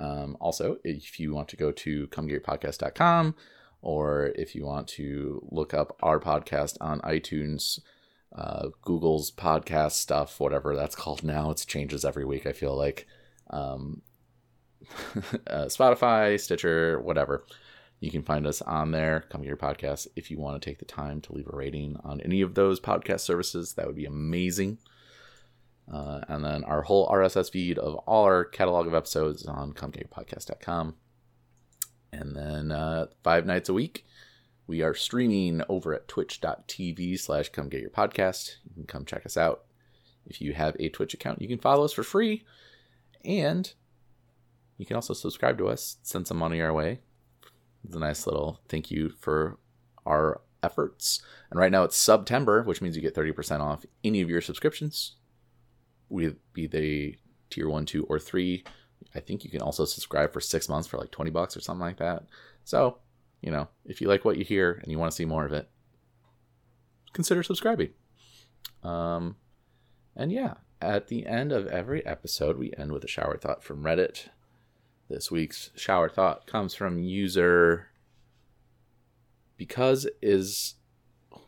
Um, also, if you want to go to comegetyourpodcast.com or if you want to look up our podcast on iTunes, uh, Google's podcast stuff, whatever that's called now, it changes every week, I feel like. Um, uh, Spotify, Stitcher, whatever. You can find us on there. Come get your podcast. If you want to take the time to leave a rating on any of those podcast services, that would be amazing. Uh, and then our whole RSS feed of all our catalog of episodes is on comegetyourpodcast.com. And then uh, five nights a week, we are streaming over at twitch.tv slash come get your podcast. You can come check us out. If you have a Twitch account, you can follow us for free. And you can also subscribe to us, send some money our way. It's a nice little thank you for our efforts. And right now it's September, which means you get 30% off any of your subscriptions, be they tier one, two, or three. I think you can also subscribe for six months for like 20 bucks or something like that. So, you know, if you like what you hear and you want to see more of it, consider subscribing. Um, and yeah, at the end of every episode, we end with a shower thought from Reddit. This week's shower thought comes from user because is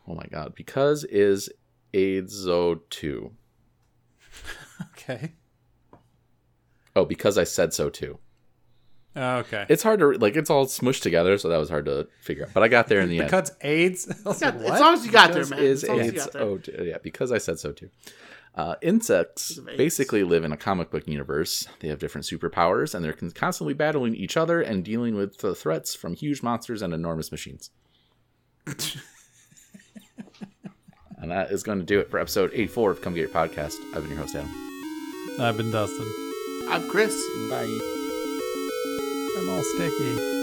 oh my god because is aidzo2 Okay. Oh because i said so too Oh, Okay. it's hard to like it's all smushed together so that was hard to figure out but i got there in the end because AIDS. I was like, As long as you got there, man. is As long as you AIDS oh yeah because I said so too. Uh, insects Because of AIDS. basically live in a comic book universe. They have different superpowers, and they're constantly battling each other and dealing with the threats from huge monsters and enormous machines. and that is going to do it for episode 84 of Come Get Your Podcast. I've been your host, Adam. I've been Dustin. I'm Chris. Bye. I'm all sticky.